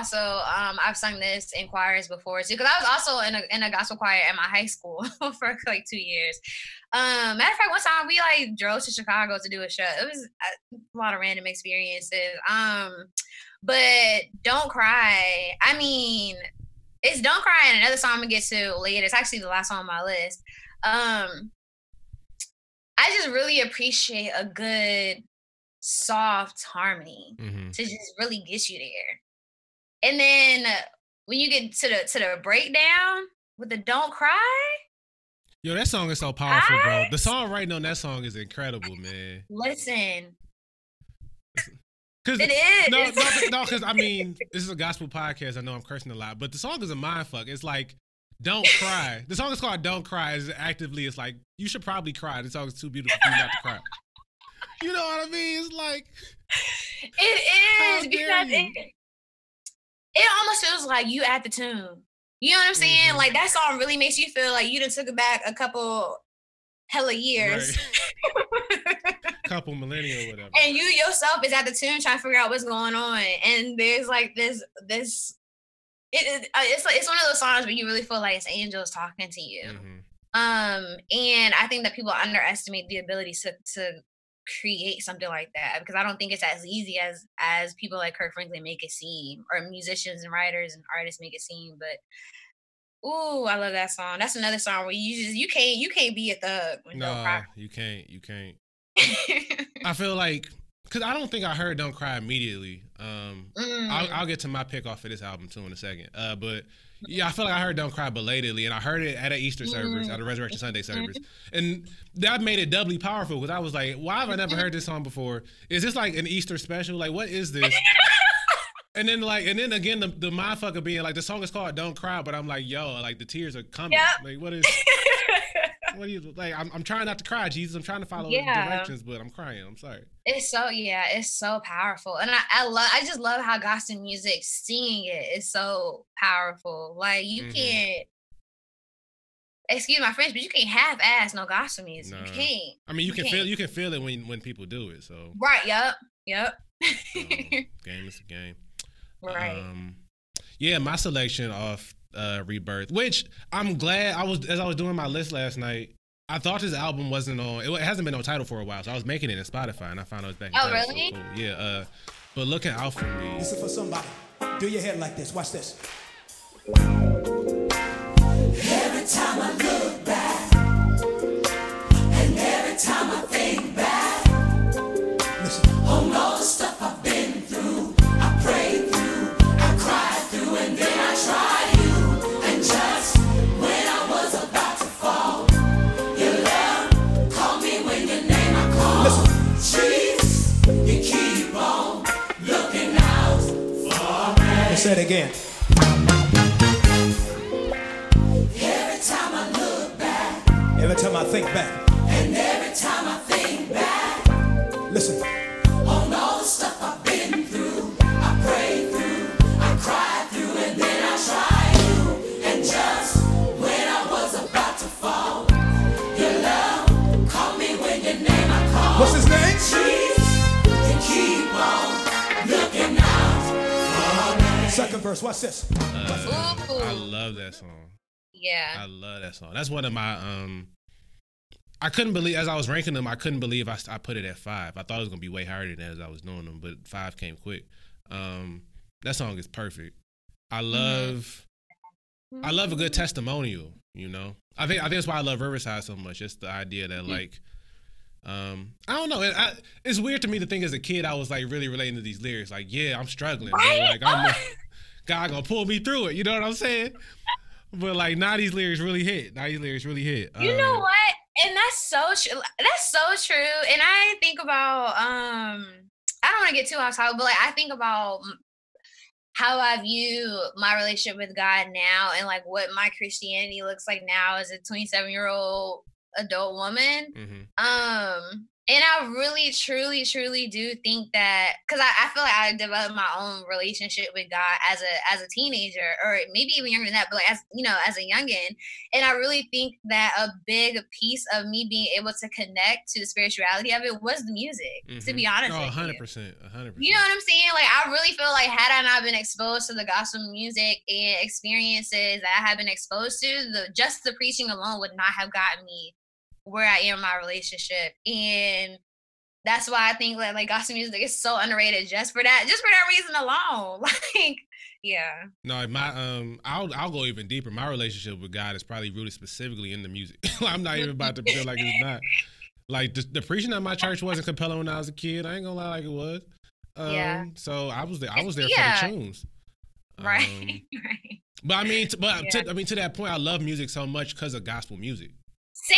also um I've sung this in choirs before too because I was also in a in a gospel choir at my high school for like two years. Um, matter of fact, one time we like drove to Chicago to do a show. It was a, a lot of random experiences. Um, but don't cry. I mean, it's don't cry and another song I'm gonna get to later. It's actually the last song on my list. Um, I just really appreciate a good soft harmony Mhm. to just really get you there. And then uh, when you get to the to the breakdown with the don't cry, Yo, that song is so powerful, bro. The What? song writing on that song is incredible, man. listen, Cause it is. no, no, no, because I mean, this is a gospel podcast. I know I'm cursing a lot, but the song is a mind fuck. It's like, don't cry. The song is called "Don't Cry." Is actively, it's like you should probably cry. The song is too beautiful for you not to cry. You know what I mean? It's like, it is How is dare because it, it almost feels like you at the tune. You know what I'm saying? Mhm. Like that song really makes you feel like you done took it back a couple hella years. couple millennia or whatever. and you yourself is at the tune trying to figure out what's going on. And there's like this this it, it uh, it's like it's one of those songs where you really feel like it's angels talking to you. Mhm. Um, and I think that people underestimate the ability to to create something like that because I don't think it's as easy as as people like Kirk Franklin make it seem, or musicians and writers and artists make it seem. But ooh, I love that song. That's another song where you just you can't you can't be a thug No, you can't. You can't. I feel like because I don't think I heard "Don't Cry" immediately. Um, I'll, Mm. I'll get to my pick off of this album too in a second. Uh, but yeah, I feel like I heard "Don't Cry" belatedly, and I heard it at an Easter service, Mm. at a Resurrection Sunday service, and that made it doubly powerful because I was like, "Why have I never heard this song before? Is this like an Easter special? Like, what is this?" and then like, and then again, the the mindfucker being like, the song is called "Don't Cry," but I'm like, "Yo, like the tears are coming. Yep. Like, what is?" What do you like? I'm, I'm trying not to cry, Jesus. I'm trying to follow Yeah. directions, but I'm crying. I'm sorry. It's so yeah, it's so powerful, and I I love I just love how gospel music singing it is so powerful. Like you Mhm. can't, excuse my French, but you can't half ass no gospel music. Nah. You can't. I mean, you can can't. feel you can feel it when when people do it. So Right. Yep. Yep. um, game is a game. right. Um, yeah, my selection of uh, Rebirth, which I'm glad I was as I was doing my list last night. I thought this album wasn't on. It hasn't been on Tidal for a while, so I was making it in Spotify, and I found out it was back. in Oh, Tidal, so really? cool. Yeah. Uh, but looking out for me. This is for somebody. Do your head like this. Watch this. Song. That's one of my um. I couldn't believe as I was ranking them. I couldn't believe I, I put it at five. I thought it was gonna be way higher than that as I was doing them, but five came quick. Um, that song is perfect. I love, I love a good testimonial. You know, I think I think that's why I love Riverside so much. Just the idea that like, um, I don't know. It, I, it's weird to me to think as a kid I was like really relating to these lyrics. Like, yeah, I'm struggling, Right? like I'm. God gonna pull me through it. You know what I'm saying? But like now these lyrics really hit. Now these lyrics really hit. You know Um, what? And that's so true. That's so true. And I think about um I don't want to get too off topic, but like I think about how I view my relationship with God now and like what my Christianity looks like now as a 27 year old adult woman. mhm. Um, and I really, truly, truly do think that because I, I feel like I developed my own relationship with God as a as a teenager, or maybe even younger than that, but like as you know, as a youngin. And I really think that a big piece of me being able to connect to the spirituality of it was the music. To Mhm. be honest, Oh, with you. 100%. 100%. You know what I'm saying? Like I really feel like had I not been exposed to the gospel music and experiences that I have been exposed to, the just the preaching alone would not have gotten me where I am in my relationship. And that's why I think like, like gospel music is so underrated just for that, just for that reason alone. Like, yeah. No, my um, I'll I'll go even deeper. My relationship with God is probably rooted specifically in the music. I'm not even about to feel like it's not. Like the, the preaching at my church wasn't compelling when I was a kid. I ain't gonna lie, like it was. Um, Yeah. So I was there. I was there Yeah. for the tunes. Right. Um, right. but I mean, t- but Yeah. to, I mean, to that point, I love music so much because of gospel music. Same.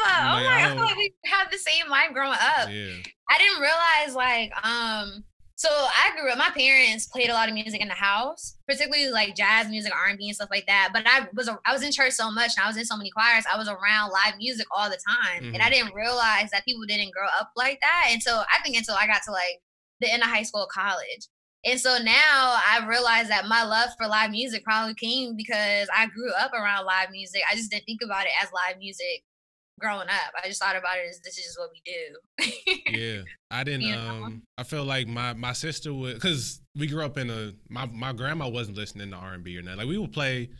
Oh Like, my god, I don't- feel like we have the same life growing up. Yeah. I didn't realize like um so I grew up my parents played a lot of music in the house, particularly like jazz music, R&B and stuff like that. But I was I was in church so much and I was in so many choirs. I was around live music all the time. And I Mhm. didn't realize that people didn't grow up like that until I think until I got to like the end of high school college. And so now I realize that my love for live music probably came because I grew up around live music. I just didn't think about it as live music growing up. I just thought about it as this is what we do. Yeah, I didn't. You know? Um, I feel like my my sister would, cause we grew up in a my my grandma wasn't listening to R and B or nothing. Like we would play.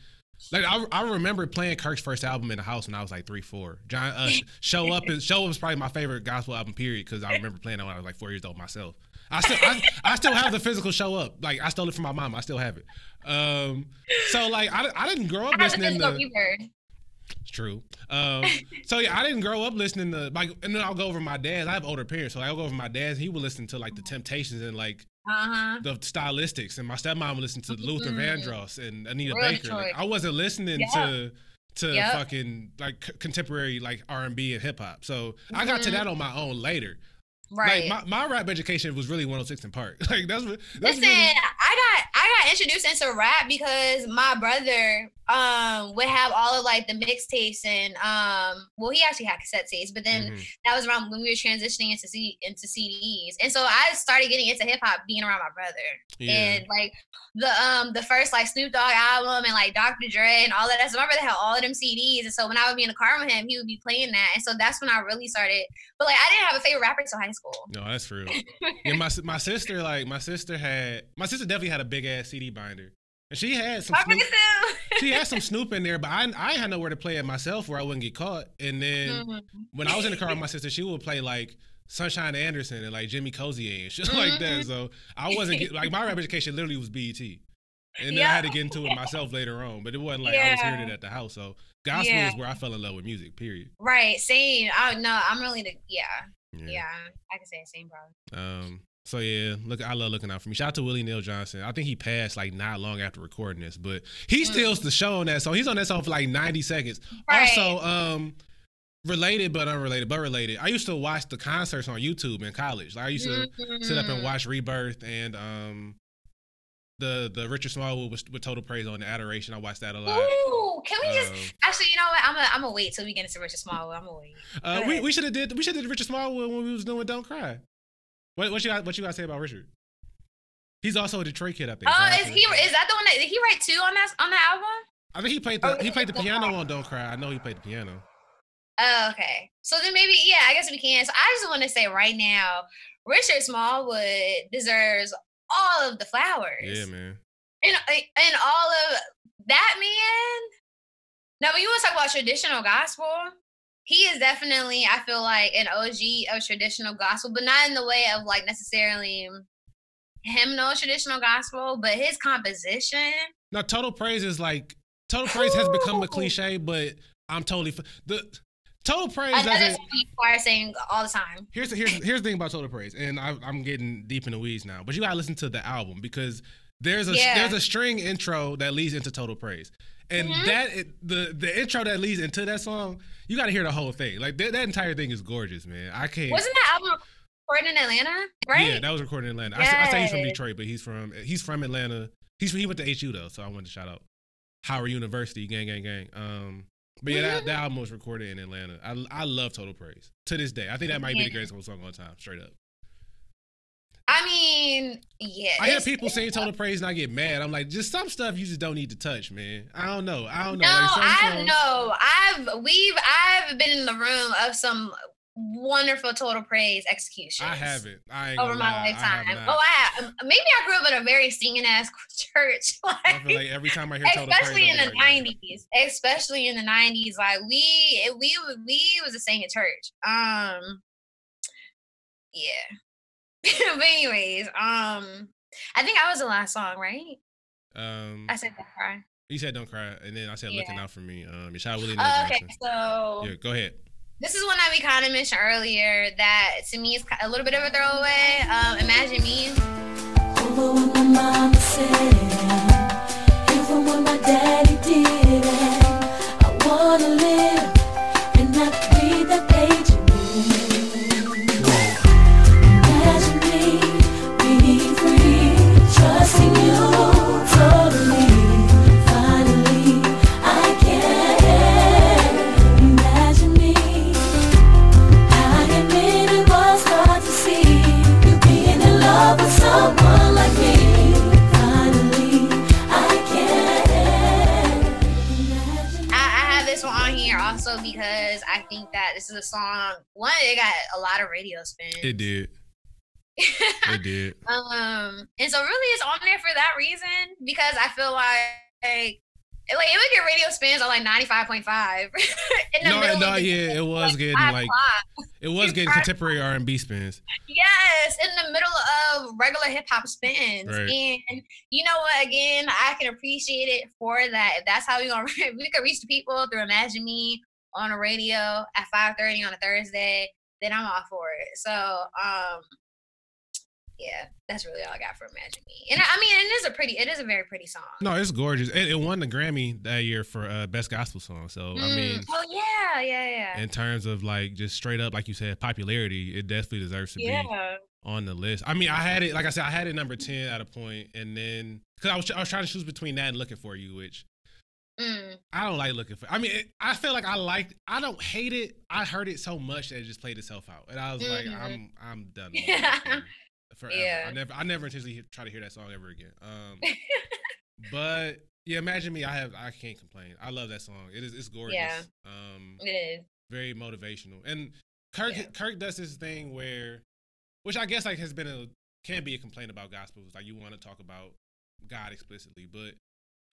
Like I, I remember playing Kirk's first album in the house when I was like three, four. John, uh, Show Up is Show Up was probably my favorite gospel album period because I remember playing that when I was like four years old myself. I still I, I still have the physical Show Up. Like I stole it from my mom. I still have it. Um, so like I, I didn't grow up I listening to. reverb. It's true. Um, so yeah, I didn't grow up listening to like, and then I'll go over my dad's. I have older parents, so I'll go over my dad's. He would listen to like the Temptations and like Uh-huh. the stylistics, and my stepmom would listen to Luther Mhm. Vandross and Anita Baker. Like. I wasn't listening Yep. to to Yep. fucking like c- contemporary like R and B and hip hop. So I got to Mhm. that on my own later. Right. Like my, my rap education was really 106 & Park. Like that's what that's Listen, really, I got I got introduced into rap because my brother um would have all of like the mixtapes and um well he actually had cassette tapes, but then Mhm. that was around when we were transitioning into C into CDs. And so I started getting into hip hop being around my brother. yeah. And like the um the first like Snoop Dogg album and like Dr. Dre and all that. So my brother had all of them CDs. And so when I would be in the car with him, he would be playing that. And so that's when I really started. But like I didn't have a favorite rapper until high school. No, that's for real. yeah, my my sister like my sister had my sister definitely had a big ass CD binder, and she had some Snoop, she had some Snoop in there, but I I had nowhere to play it myself where I wouldn't get caught. And then Mhm. when I was in the car with my sister, she would play like Sunshine Anderson and like Jimmy Cozier and shit like that. Mhm. So I wasn't get, like my rap education literally was BET. And then I had to get into it myself later on, but it wasn't like I was hearing it at the house. So gospel Yeah. is where I fell in love with music. Period. Right, same. I no, I'm really the yeah, yeah. I can say the same problem. Um. So yeah, look, I love looking out for me. Shout out to Willie Neal Johnson. I think he passed like not long after recording this, but he Mm. steals the show on that song. He's on that song for like ninety seconds. Right. Also, um, related but unrelated, but related. I used to watch the concerts on YouTube in college. Like I used to sit up and Mm. watch Rebirth and um, the the Richard Smallwood with, with Total Praise on the Adoration. I watched that a lot. Ooh, can we just Um, actually? You know what? I'm gonna I'm gonna wait till we get into Richard Smallwood. I'm gonna wait. Uh, we we should have did we should have did Richard Smallwood when we was doing Don't Cry. What what you got what you got to say about Richard? He's also a Detroit kid, I think. Oh, is he? Is that the one that did he write two on that on that album? I think he played the Oh, he played the piano Cry. on Don't Cry. I know he played the piano. Oh, okay. So then maybe yeah, I guess we can. So I just want to say right now, Richard Smallwood deserves all of the flowers. Yeah, man. and and all of that man. Now, when you want to talk about traditional gospel, he is definitely, I feel like, an OG of traditional gospel, but not in the way of like necessarily hymnal traditional gospel, but his composition. Now, Total Praise is like Total Praise has become a cliche, but I'm totally f- the Total Praise Another thing people are saying all the time. Here's the, here's here's the thing about Total Praise, and I, I'm getting deep in the weeds now, but you gotta listen to the album because there's a Yeah. there's a string intro that leads into Total Praise, And Mhm. that it- the the intro that leads into that song, you got to hear the whole thing. Like that, that entire thing is gorgeous, man. I can't. Wasn't that album recorded in Atlanta? Right? Yeah, that was recorded in Atlanta. I, say- I say he's from Detroit, but he's from he's from Atlanta. He's he went to HU though, so I wanted to shout out Howard University, gang, gang, gang. Um, but yeah, that, that album was recorded in Atlanta. I I love Total Praise to this day. I think that might be the greatest song of all time, straight up. I mean, yeah. I hear people sing Total Praise and I get mad. I'm like, just some stuff you just don't need to touch, man. I don't know. I don't know. No, Like, I know. I've we've I've been in the room of some wonderful total praise executions. I haven't. I over my lie, I lifetime. not. oh, I have. Maybe I grew up in a very singing ass church. I feel like every time I hear Total Praise, especially in the like, nineties. Especially in the nineties, like we we we was a singing church. Um, yeah. but anyways, um, I think I was the last song, right? Um, I said don't cry. you said don't cry, and then I said looking Yeah. out for me. Um, Yeshua Willie Oh, Nelson. okay, so Yeah, go ahead. this is one that we kind of mentioned earlier. That to me is a little bit of a throwaway. Um, imagine me. Over what my mama said, even when my daddy did it. I wanna live this is a song. One, it got a lot of radio spins. It did. It did. um, and so really, it's on there for that reason because I feel like. Like it would get radio spins on like ninety five point five. No, no, yeah, it was getting like it was getting contemporary R and B spins. Yes, in the middle of regular hip hop spins. Right. And you know what? Again, I can appreciate it for that. If that's how we gonna we could reach the people through Imagine Me on the radio at 5:30 on a Thursday, then I'm all for it. So um yeah, that's really all I got for Imagine Me. And I I mean it is a pretty it is a very pretty song. No, it's gorgeous. It, it won the Grammy that year for uh, best gospel song. So I mean, Mm, oh yeah, yeah, yeah. in terms of like just straight up, like you said, popularity, it definitely deserves to be yeah. on the list. I mean, I had it, like I said, I had it number ten at a point, and then because I was I was trying to choose between that and looking for you, which Mm. I don't like looking for. I mean, it, I feel like I like. I don't hate it. I heard it so much that it just played itself out, and I was like, Mhm. I'm I'm done. Yeah. Forever. Yeah. I never I never intentionally try to hear that song ever again. Um, but yeah, imagine me. I have I can't complain. I love that song. It is it's gorgeous. Yeah. Um, it is. very motivational. And Kirk Yeah. Kirk does this thing where, which I guess like has been a can be a complaint about gospels. Like you want to talk about God explicitly, but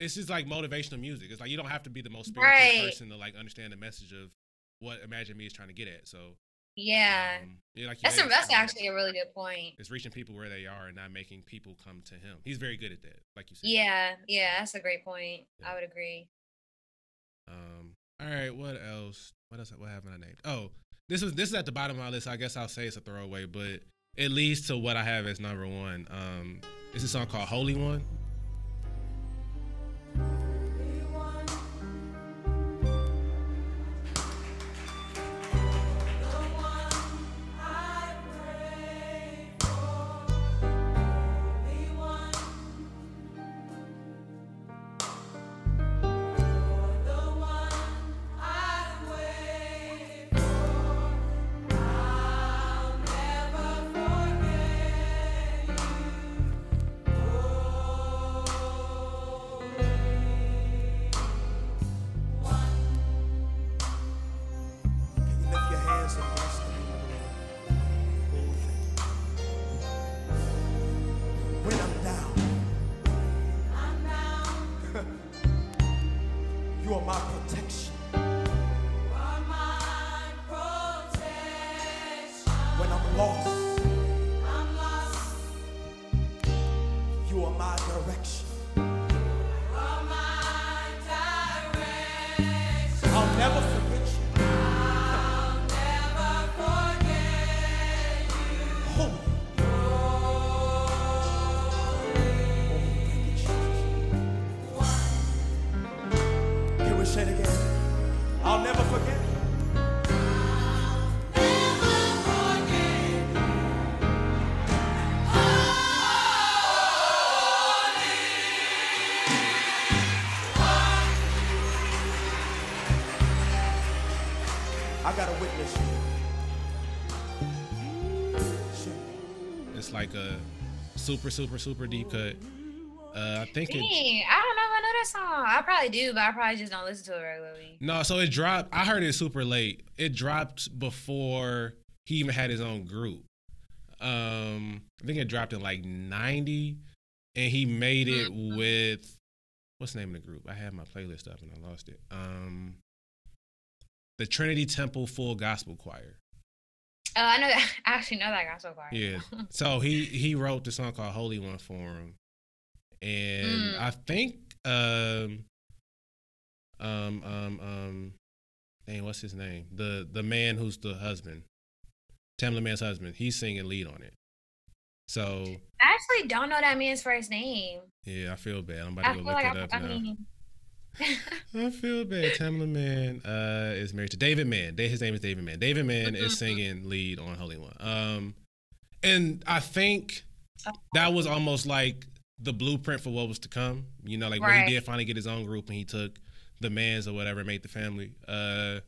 it's just like motivational music. It's like you don't have to be the most spiritual Right. person to like understand the message of what Imagine Me is trying to get at. So Yeah. um, yeah, like that's a, that's actually a really good point. it's reaching people where they are and not making people come to Him. He's very good at that, like you said. Yeah, yeah, that's a great point. Yeah. I would agree. Um. All right. What else? What else? What haven't I named? Oh, this was this is at the bottom of my list. I guess I'll say it's a throwaway, but it leads to what I have as number one. Um, it's a song called "Holy One." Super, super, super deep cut. Uh, I think Dang, it. I don't know if I know that song. I probably do, but I probably just don't listen to it regularly. No, so it dropped. I heard it super late. It dropped before he even had his own group. Um, I think it dropped in like '90, and he made it Mhm. with what's the name of the group? I had my playlist up and I lost it. Um, the Trinity Temple Full Gospel Choir. Oh, I know that. I actually know that guy so far. Yeah. So he he wrote the song called Holy One for him. And Mm. I think um um um um dang, what's his name? The the man who's the husband. Tamela Mann's husband. He's singing lead on it. So I actually don't know that man's first name. yeah, I feel bad. I'm about to feel go look like it I, up I now. mean, I feel bad. Tamela Mann uh, is married to David Mann. His name is David Mann. David Mann is Mhm. singing lead on Holy One. Um, and I think that was almost like the blueprint for what was to come. You know, like when he did finally get his own group and he took the Manns or whatever, made the family. Uh,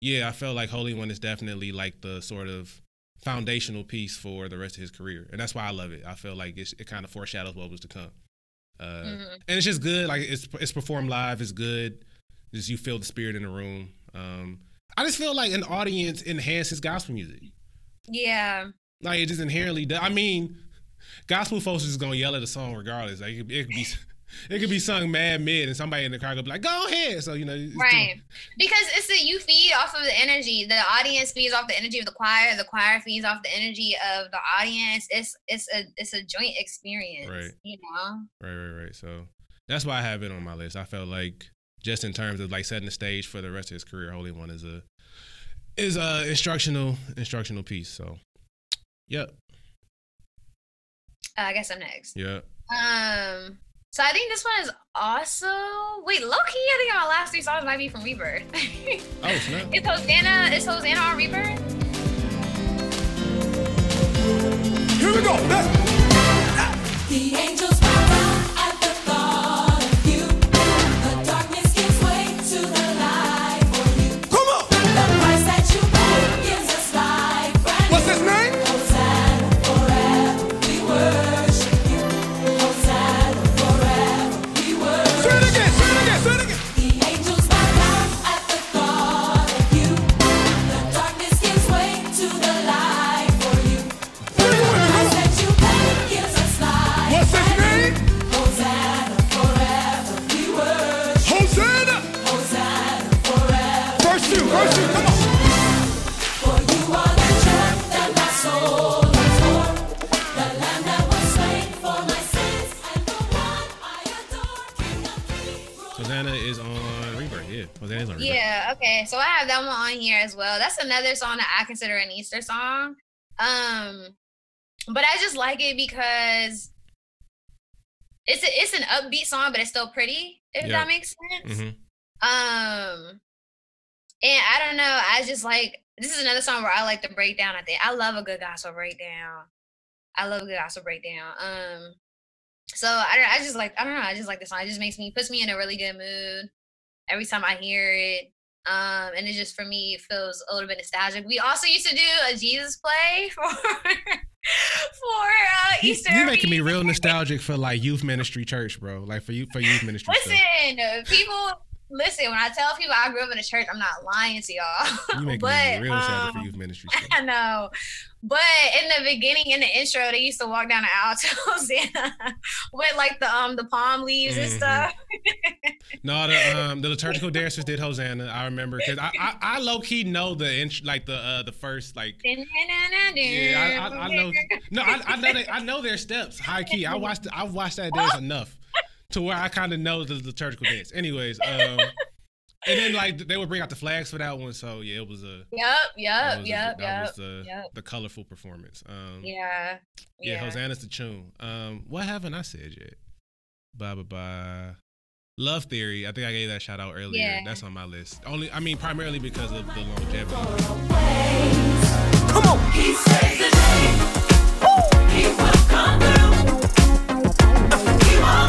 yeah, I felt like Holy One is definitely like the sort of foundational piece for the rest of his career, and that's why I love it. I feel like it's, it kind of foreshadows what was to come. Uh, Mhm. and it's just good. Like it's it's performed live. It's good. Just you feel the spirit in the room. Um, I just feel like an audience enhances gospel music. yeah. Like it just inherently. does. I mean, gospel folks is gonna yell at a song regardless. Like it, it could be it could be sung mad mid, and somebody in the crowd could be like, "Go ahead." So you know, Right. Because it's the you feed off of the energy. The audience feeds off the energy of the choir. The choir feeds off the energy of the audience. It's it's a it's a joint experience. Right. You know? Right, right, right. So that's why I have it on my list. I felt like just in terms of like setting the stage for the rest of his career, Holy One is a is a instructional instructional piece. So, yep, Uh, I guess I'm next. yep. Um so I think this one is also wait, low key, I think our last three songs might be from Rebirth. Oh snap! is Hosanna it's Hosanna on Rebirth? Here we go. Let's- The angels That's another song that I consider an Easter song. Um but I just like it because it's a, it's an upbeat song, but it's still pretty, if Yeah. that makes sense. hmm Um and I don't know, I just like this is another song where I like the breakdown. I think I love a good gospel breakdown. I love a good gospel breakdown. Um so I don't I just like I don't know, I just like this song. It just makes me puts me in a really good mood every time I hear it. Um, and it just for me feels a little bit nostalgic. We also used to do a Jesus play for for uh, Easter. you're making me real nostalgic for like youth ministry church, bro. Like for you for youth ministry. Listen, uh, people. Listen, when I tell people I grew up in a church, I'm not lying to y'all. You making but, me real nostalgic for um, youth ministry stuff. I know. But in the beginning, in the intro, they used to walk down the aisle to with like the um the palm leaves and Mhm. stuff. No, the um the liturgical dancers did Hosanna. I remember because I, I I low key know the int- like the uh the first like yeah I, I, I know no I, I know they, I know their steps high key. I watched I watched that dance enough to where I kind of know the liturgical dance. Anyways, um and then like they would bring out the flags for that one. So yeah, it was a Yep, that yep, was, a- yep, that yep. was the yep. the colorful performance. Um Yeah. yeah, Hosanna's the tune. Um, what haven't I said yet? Bye bye bye. Love Theory. I think I gave that shout out earlier. Yeah. That's on my list. Only, I mean, primarily because of the longevity. Come on. He saves the day. He will come through. You all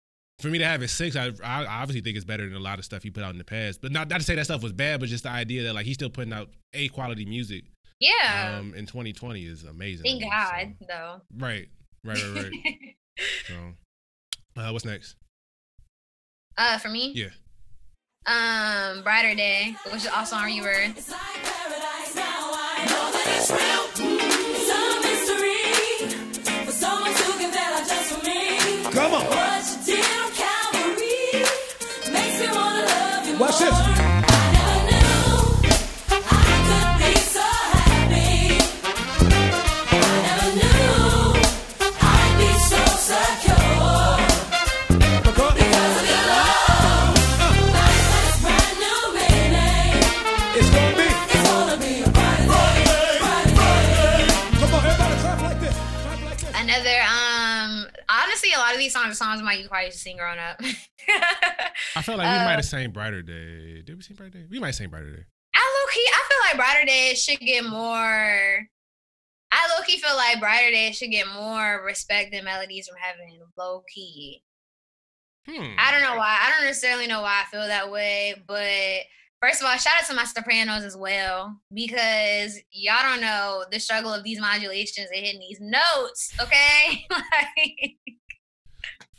for me to have it six, I, I obviously think it's better than a lot of stuff he put out in the past. But not, not to say that stuff was bad, but just the idea that like he's still putting out a quality music Yeah. um, in 2020 is amazing. Thank to me, God, so- though. Right, right, right, right. so, uh, what's next? uh, for me, Yeah. um, Brighter Day, which is also on Rebirth. It's like Watch this. These songs are songs my youth probably used to sing growing up. I felt like we Uh, might have sang Brighter Day. Did we sing Brighter Day? We might sang Brighter Day. I low key, I feel like Brighter Day should get more. I low key feel like Brighter Day should get more respect than Melodies from Heaven. Low key. Hmm. I don't know why. I don't necessarily know why I feel that way, but first of all, shout out to my Sopranos as well because y'all don't know the struggle of these modulations and hitting these notes. Okay, like.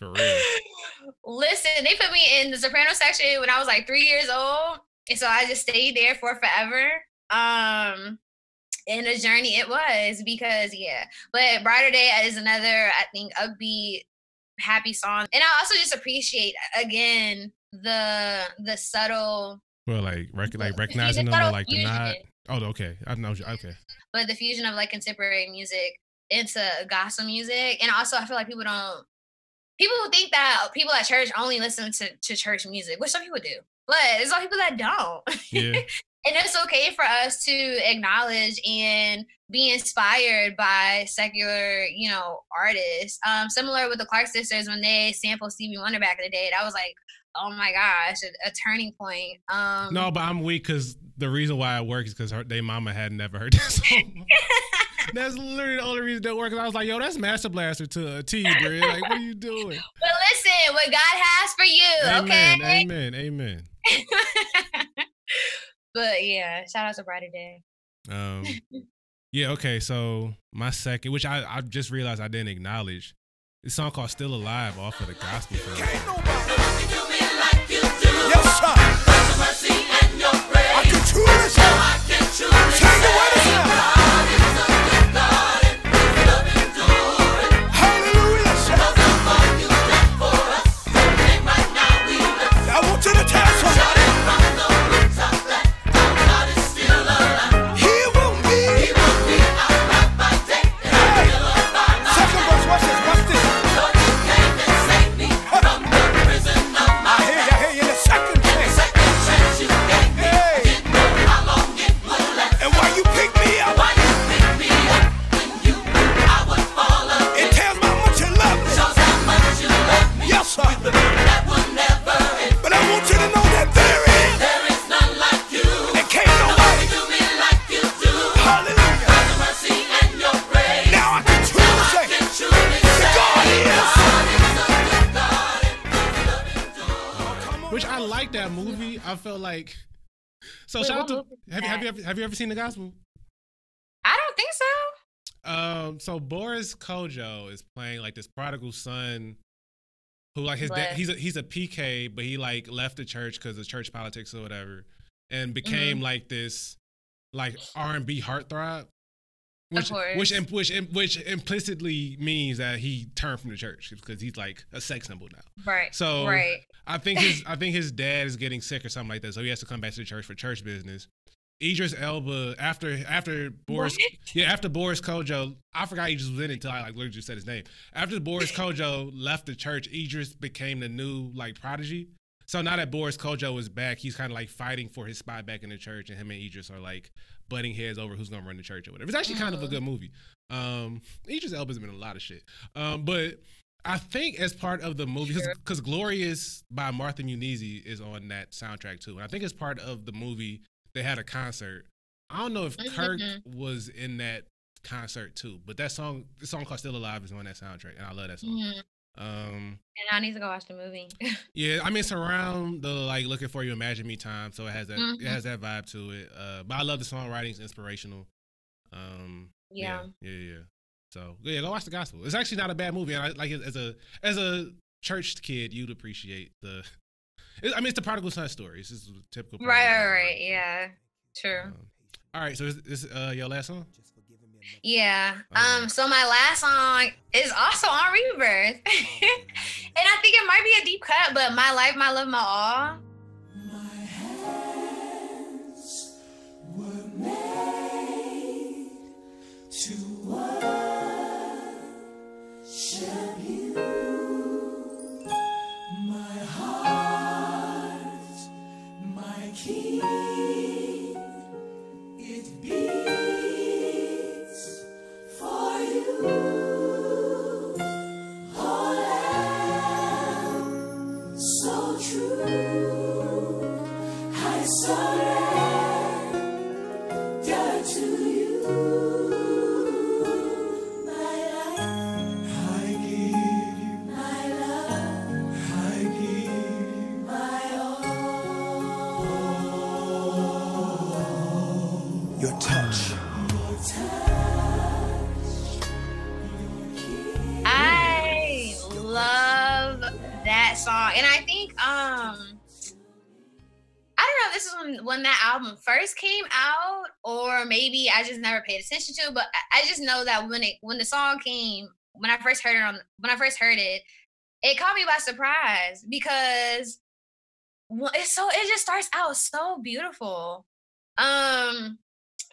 For real. Listen, they put me in the soprano section when I was like three years old. And so I just stayed there for forever. Um and a journey it was because yeah. But Brighter Day is another, I think, upbeat, happy song. And I also just appreciate again the the subtle Well, like rec- like the recognizing fusion- them or like the fusion, Oh, okay. I know. Okay. But the fusion of like contemporary music into gospel music. And also I feel like people don't people who think that people at church only listen to, to church music, which some people do. But there's a people that don't. Yeah. and it's okay for us to acknowledge and be inspired by secular, you know, artists. Um, similar with the Clark sisters when they sampled Stevie Wonder back in the day. That was like, oh my gosh, a, a turning point. Um, No, but I'm weak because the reason why it works is because their mama had never heard that song. That's literally the only reason that works. I was like, yo, that's Master Blaster to a T, bro. Like, what are you doing? but listen, what God has for you, Amen. okay? Amen. Amen. but yeah, shout out to Brighter Day. Um, yeah. Okay. So my second, which I I just realized I didn't acknowledge, this song called "Still Alive" off of the Gospel Film. Can't nobody. Yes, sir. I can truly say. Take it with movie. I felt like. So Wait, shout out to have you, have you ever have you ever seen the Gospel? I don't think so. Um, so Boris Kodjoe is playing like this prodigal son who like his dad he's a he's a PK, but he like left the church because of church politics or whatever, and became Mm-hmm. like this like R and B heartthrob. Which, course. which which which implicitly means that he turned from the church because he's like a sex symbol now. Right. So right. I think his I think his dad is getting sick or something like that, so he has to come back to the church for church business. Idris Elba after after Boris yeah after Boris Kodjoe I forgot Idris was in it until I like literally just said his name. After Boris Kodjoe left the church, Idris became the new like prodigy. So now that Boris Kodjoe is back, he's kind of like fighting for his spot back in the church, and him and Idris are like butting heads over who's gonna run the church or whatever. It's actually kind of a good movie. Um, Idris Elba's been in a lot of shit. Um, but I think as part of the movie, Sure. because Glorious by Martha Munizzi is on that soundtrack too, and I think as part of the movie they had a concert. I don't know if Kirk Mhm. was in that concert too. But that song, the song called "Still Alive" is on that soundtrack, and I love that song. Mhm. Um, And I need to go watch the movie. yeah, I mean it's around the like looking for you, imagine me time, so it has that Mhm. it has that vibe to it. Uh, but I love the songwriting; it's inspirational. Um, yeah. yeah, yeah, yeah. So yeah, go watch the gospel. It's actually not a bad movie, and I like it as a as a church kid, you'd appreciate the. It, I mean, it's the prodigal son story. It's just a typical. Right, prodigal right, right. Yeah. True. Um, all right, so is this uh, your last song? Yeah. Um. So my last song is also on Rebirth, and I think it might be a deep cut, but my life, my love, my all. My hands were made to worship you. When, that album first came out, or maybe I just never paid attention to it. But I, I just know that when it when the song came, when I first heard it on when I first heard it, it caught me by surprise because well, it's so it just starts out so beautiful. Um,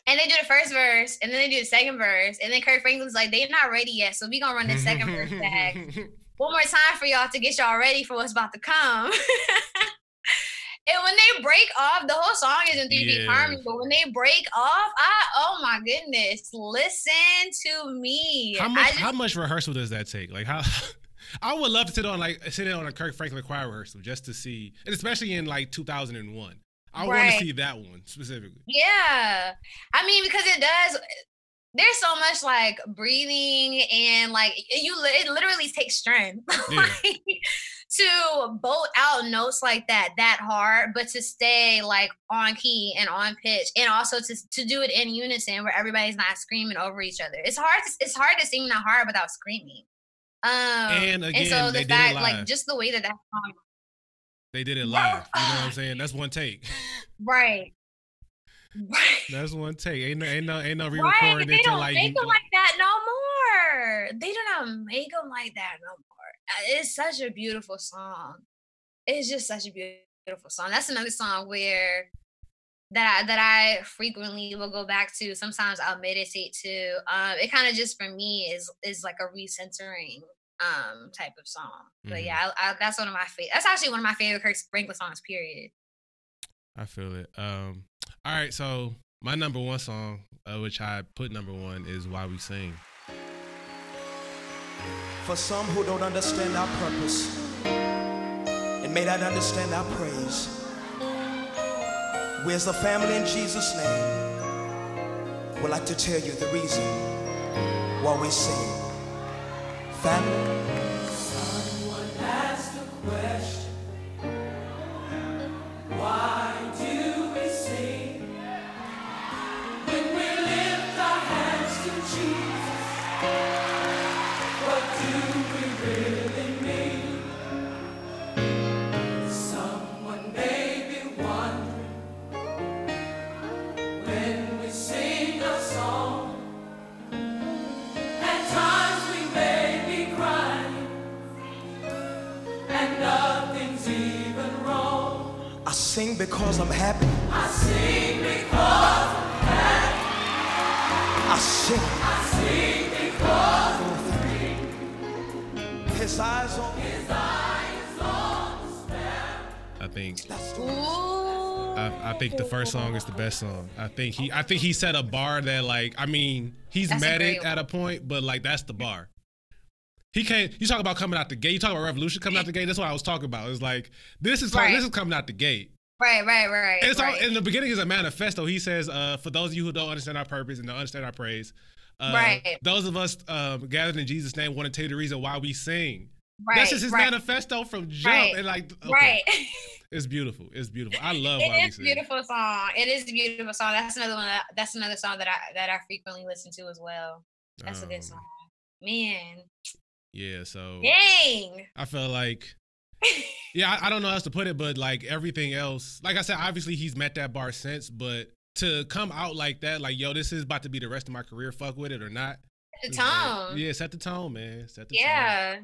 and they do the first verse, and then they do the second verse, and then Kirk Franklin's like, they're not ready yet, so we gonna run the second verse back one more time for y'all to get y'all ready for what's about to come. and when they break off, the whole song is in three beat Yeah. harmony, but when they break off, I oh my goodness, listen to me. How much? just, how much rehearsal does that take? Like how? I would love to sit on like sit in on a Kirk Franklin choir rehearsal just to see, and especially in like 2001. I want to see that one specifically. Yeah. I mean, because it does there's so much like breathing and like you it literally takes strength Yeah. like, to bolt out notes like that that hard but to stay like on key and on pitch and also to to do it in unison where everybody's not screaming over each other it's hard to, it's hard to sing that hard without screaming um And again, so the they fact like just the way that that song They did it live. You know what I'm saying? That's one take. right right That's one take. Ain't no, ain't no, ain't no re-recording they it till don't like. make them like that no more. They do not make them like that no more. It's such a beautiful song. It's just such a beautiful song. That's another song where that I, that I frequently will go back to. Sometimes I'll meditate to. Um, it kind of just for me is is like a recentering um type of song. But Mhm. yeah, I, I, that's one of my favorite. That's actually one of my favorite Kirk Franklin songs. Period. I feel it. Um, all right, so my number one song, uh, which I put number one, is "Why We Sing." For some who don't understand our purpose and may not understand our praise, we as a family in Jesus' name would like to tell you the reason why we sing. Family. Someone asked a question. Why do sing because I'm happy. I sing because I sing. I sing because His eyes on. His eyes on the sparrow. I think. Ooh. I, I think the first song is the best song. I think he. I think he set a bar that like. I mean, he's That's a met it at a point, but like that's the bar. He can't. You talk about coming out the gate. You talk about revolution coming out the gate. That's what I was talking about. It's like this is Right. this is coming out the gate. Right, right, right. It's right. all in the beginning is a manifesto. He says, uh, for those of you who don't understand our purpose and don't understand our praise, uh, Right. those of us um, gathered in Jesus' name want to tell you the reason why we sing. right, That's just his right, manifesto from jump. Right. And like, okay, Right. it's beautiful. It's beautiful. I love It is a beautiful song. It is a beautiful song. That's another one. That, that's another song that I that I frequently listen to as well. That's a Um, good song. Man, Yeah, so dang. I feel like yeah, I, I don't know how else to put it, but like everything else, like I said, obviously he's met that bar since, but to come out like that, like yo, this is about to be the rest of my career, fuck with it or not. the it's like- tone. yeah, set the tone, man. Set the tone. Yeah,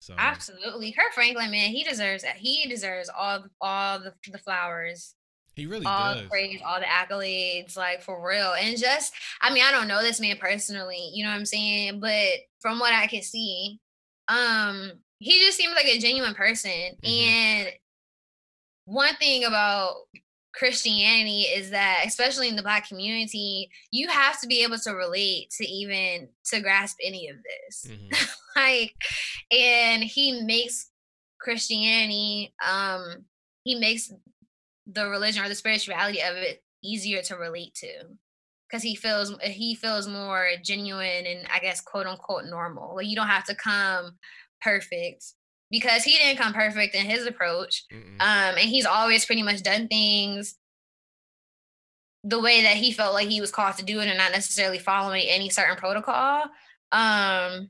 So absolutely. Kirk Franklin, man, he deserves that. he deserves all all the, the flowers. he really all does. the praise, all the accolades, like for real. And just, I mean, I don't know this man personally, you know what I'm saying? But from what I can see, um, he just seems like a genuine person. Mhm. And one thing about Christianity is that, especially in the black community, you have to be able to relate to even to grasp any of this Mhm. like and he makes christianity um he makes the religion or the spirituality of it easier to relate to because he feels he feels more genuine and i guess quote unquote normal like you don't have to come perfect because he didn't come perfect in his approach Mm-mm. um and he's always pretty much done things the way that he felt like he was called to do it and not necessarily following any certain protocol um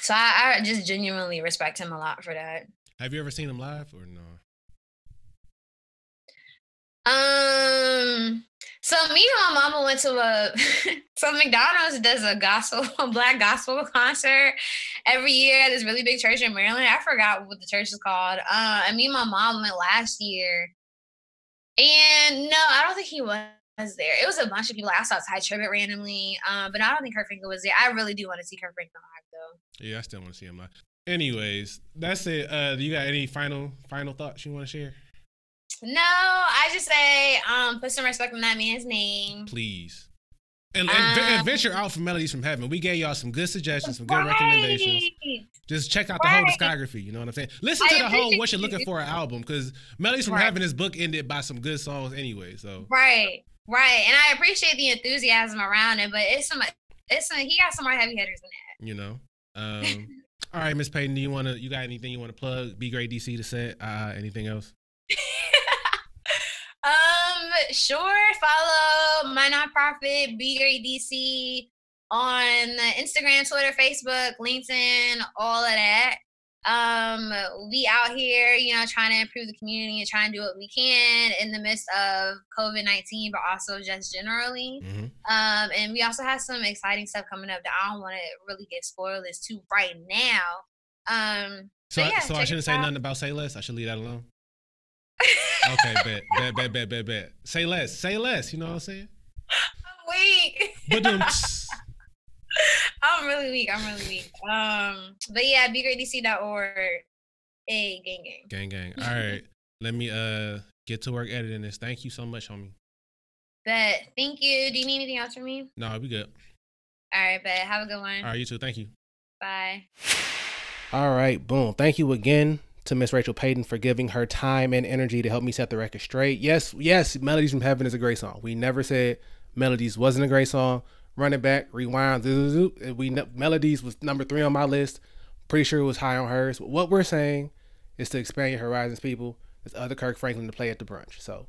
so I, I just genuinely respect him a lot for that Have you ever seen him live or no? um so me and my mama went to a so mcdonald's does a gospel a black gospel concert every year at this really big church in maryland. I forgot what the church is called. Uh and me and my mom went last year. And no i don't think he was there. It was a bunch of people i saw tye tribbett randomly. Um but i don't think kirk was there. I really do want to see kirk live though. Yeah, I still want to see him live. Anyways, that's it. Uh, do you got any final final thoughts you want to share? No i just say um put some respect on that man's name Please. And, and, ve- and Um, venture out for Melodies from Heaven. We gave y'all some good suggestions, some good recommendations. Just check out the whole discography. You know what I'm saying? Listen I to the whole what you're looking for album because Melodies from Right. Heaven is book ended by some good songs anyway. So Right, right. And I appreciate the enthusiasm around it, but it's some it's some he got some more heavy hitters than that. you know. Um, all right, Miss Payton, do you want to? You got anything you want to plug? Be great, DC to set. Uh, anything else? um, sure. Follow my nonprofit Be Great DC on Instagram, Twitter, Facebook, LinkedIn, all of that. Um, we out here, you know, trying to improve the community and trying to do what we can in the midst of COVID nineteen, but also just generally. Mm-hmm. Um, and we also have some exciting stuff coming up that I don't want to really get spoilers to right now. Um, So, But yeah, so I shouldn't say out. nothing about say less. I should leave that alone. Okay, bet, bet, bet, bet, bet, bet. Say less, say less. You know what I'm saying? weak. But um, I'm really weak. I'm really weak. Um, but yeah, begreatdc.org. Hey, gang, gang. gang, gang. All right, let me uh get to work editing this. Thank you so much, homie. But thank you. Do you need anything else from me? No, we good. All right, but have a good one. All right, you too. Thank you. Bye. All right, boom. Thank you again to Miss Rachel Payton for giving her time and energy to help me set the record straight. Yes, yes, Melodies from Heaven is a great song. We never said Melodies wasn't a great song. Run it back, rewind. We Melodies was number three on my list. Pretty sure it was high on hers. But what we're saying is to expand your horizons, people. There's other Kirk Franklin to play at the brunch. So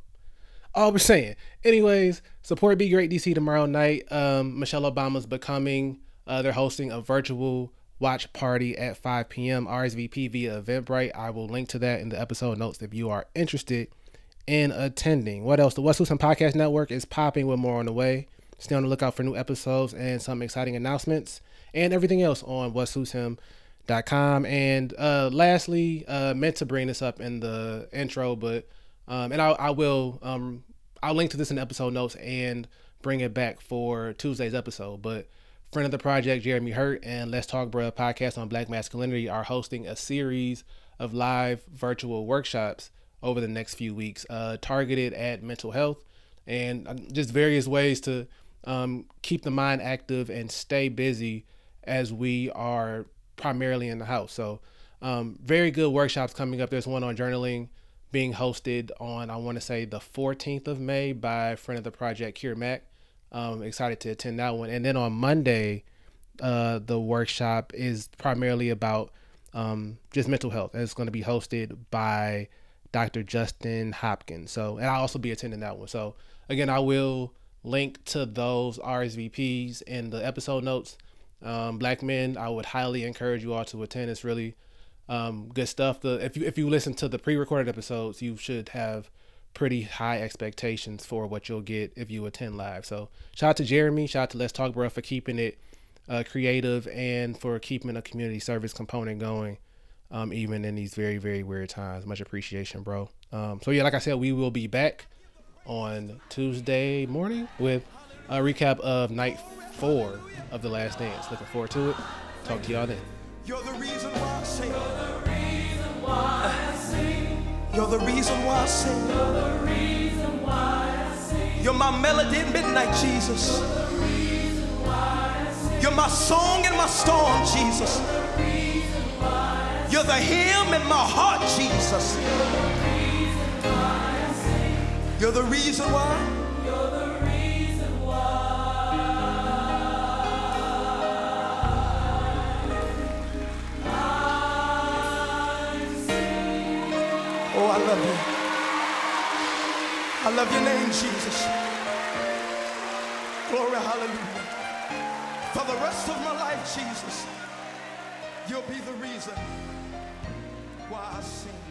all we're saying. Anyways, support Be Great DC tomorrow night. Um, Michelle Obama's becoming. Uh, they're hosting a virtual watch party at 5 p.m. RSVP via Eventbrite. I will link to that in the episode notes if you are interested in attending. What else? The West Houston Podcast Network is popping with more on the way. Stay on the lookout for new episodes and some exciting announcements and everything else on whatsuitshim.com. And uh, lastly, uh, meant to bring this up in the intro, but um, and I, I will um, I'll link to this in the episode notes and bring it back for Tuesday's episode. But friend of the project, Jeremy Hurt and Let's Talk Bruh podcast on Black masculinity are hosting a series of live virtual workshops over the next few weeks, uh, targeted at mental health and um, just various ways to um, keep the mind active and stay busy as we are primarily in the house. So, um, very good workshops coming up. There's one on journaling, being hosted on I want to say the 14th of May by friend of the project, Kier Mack. Um, excited to attend that one. And then on Monday, uh, the workshop is primarily about um, just mental health. And It's going to be hosted by Dr. Justin Hopkins. So, and I'll also be attending that one. So, again, I will link to those RSVPs in the episode notes. Um, black men, I would highly encourage you all to attend. It's really um, good stuff. The if you if you listen to the pre-recorded episodes, you should have pretty high expectations for what you'll get if you attend live. So shout out to Jeremy, shout out to Let's Talk Bro for keeping it uh, creative and for keeping a community service component going, um, even in these very very weird times. Much appreciation, bro. Um, so yeah, like I said, we will be back on Tuesday morning with a recap of night four of The Last Dance. Looking forward to it. Talk to y'all then. You're the reason why I sing. You're the reason why I sing. You're the reason why I sing. You're my melody at midnight, Jesus. You're my song in my storm, Jesus. You're the You're the hymn in my heart, Jesus. You're the reason why I sing. You're the reason why. I love you. I love your name, Jesus. Glory, hallelujah. For the rest of my life, Jesus, you'll be the reason why I sing.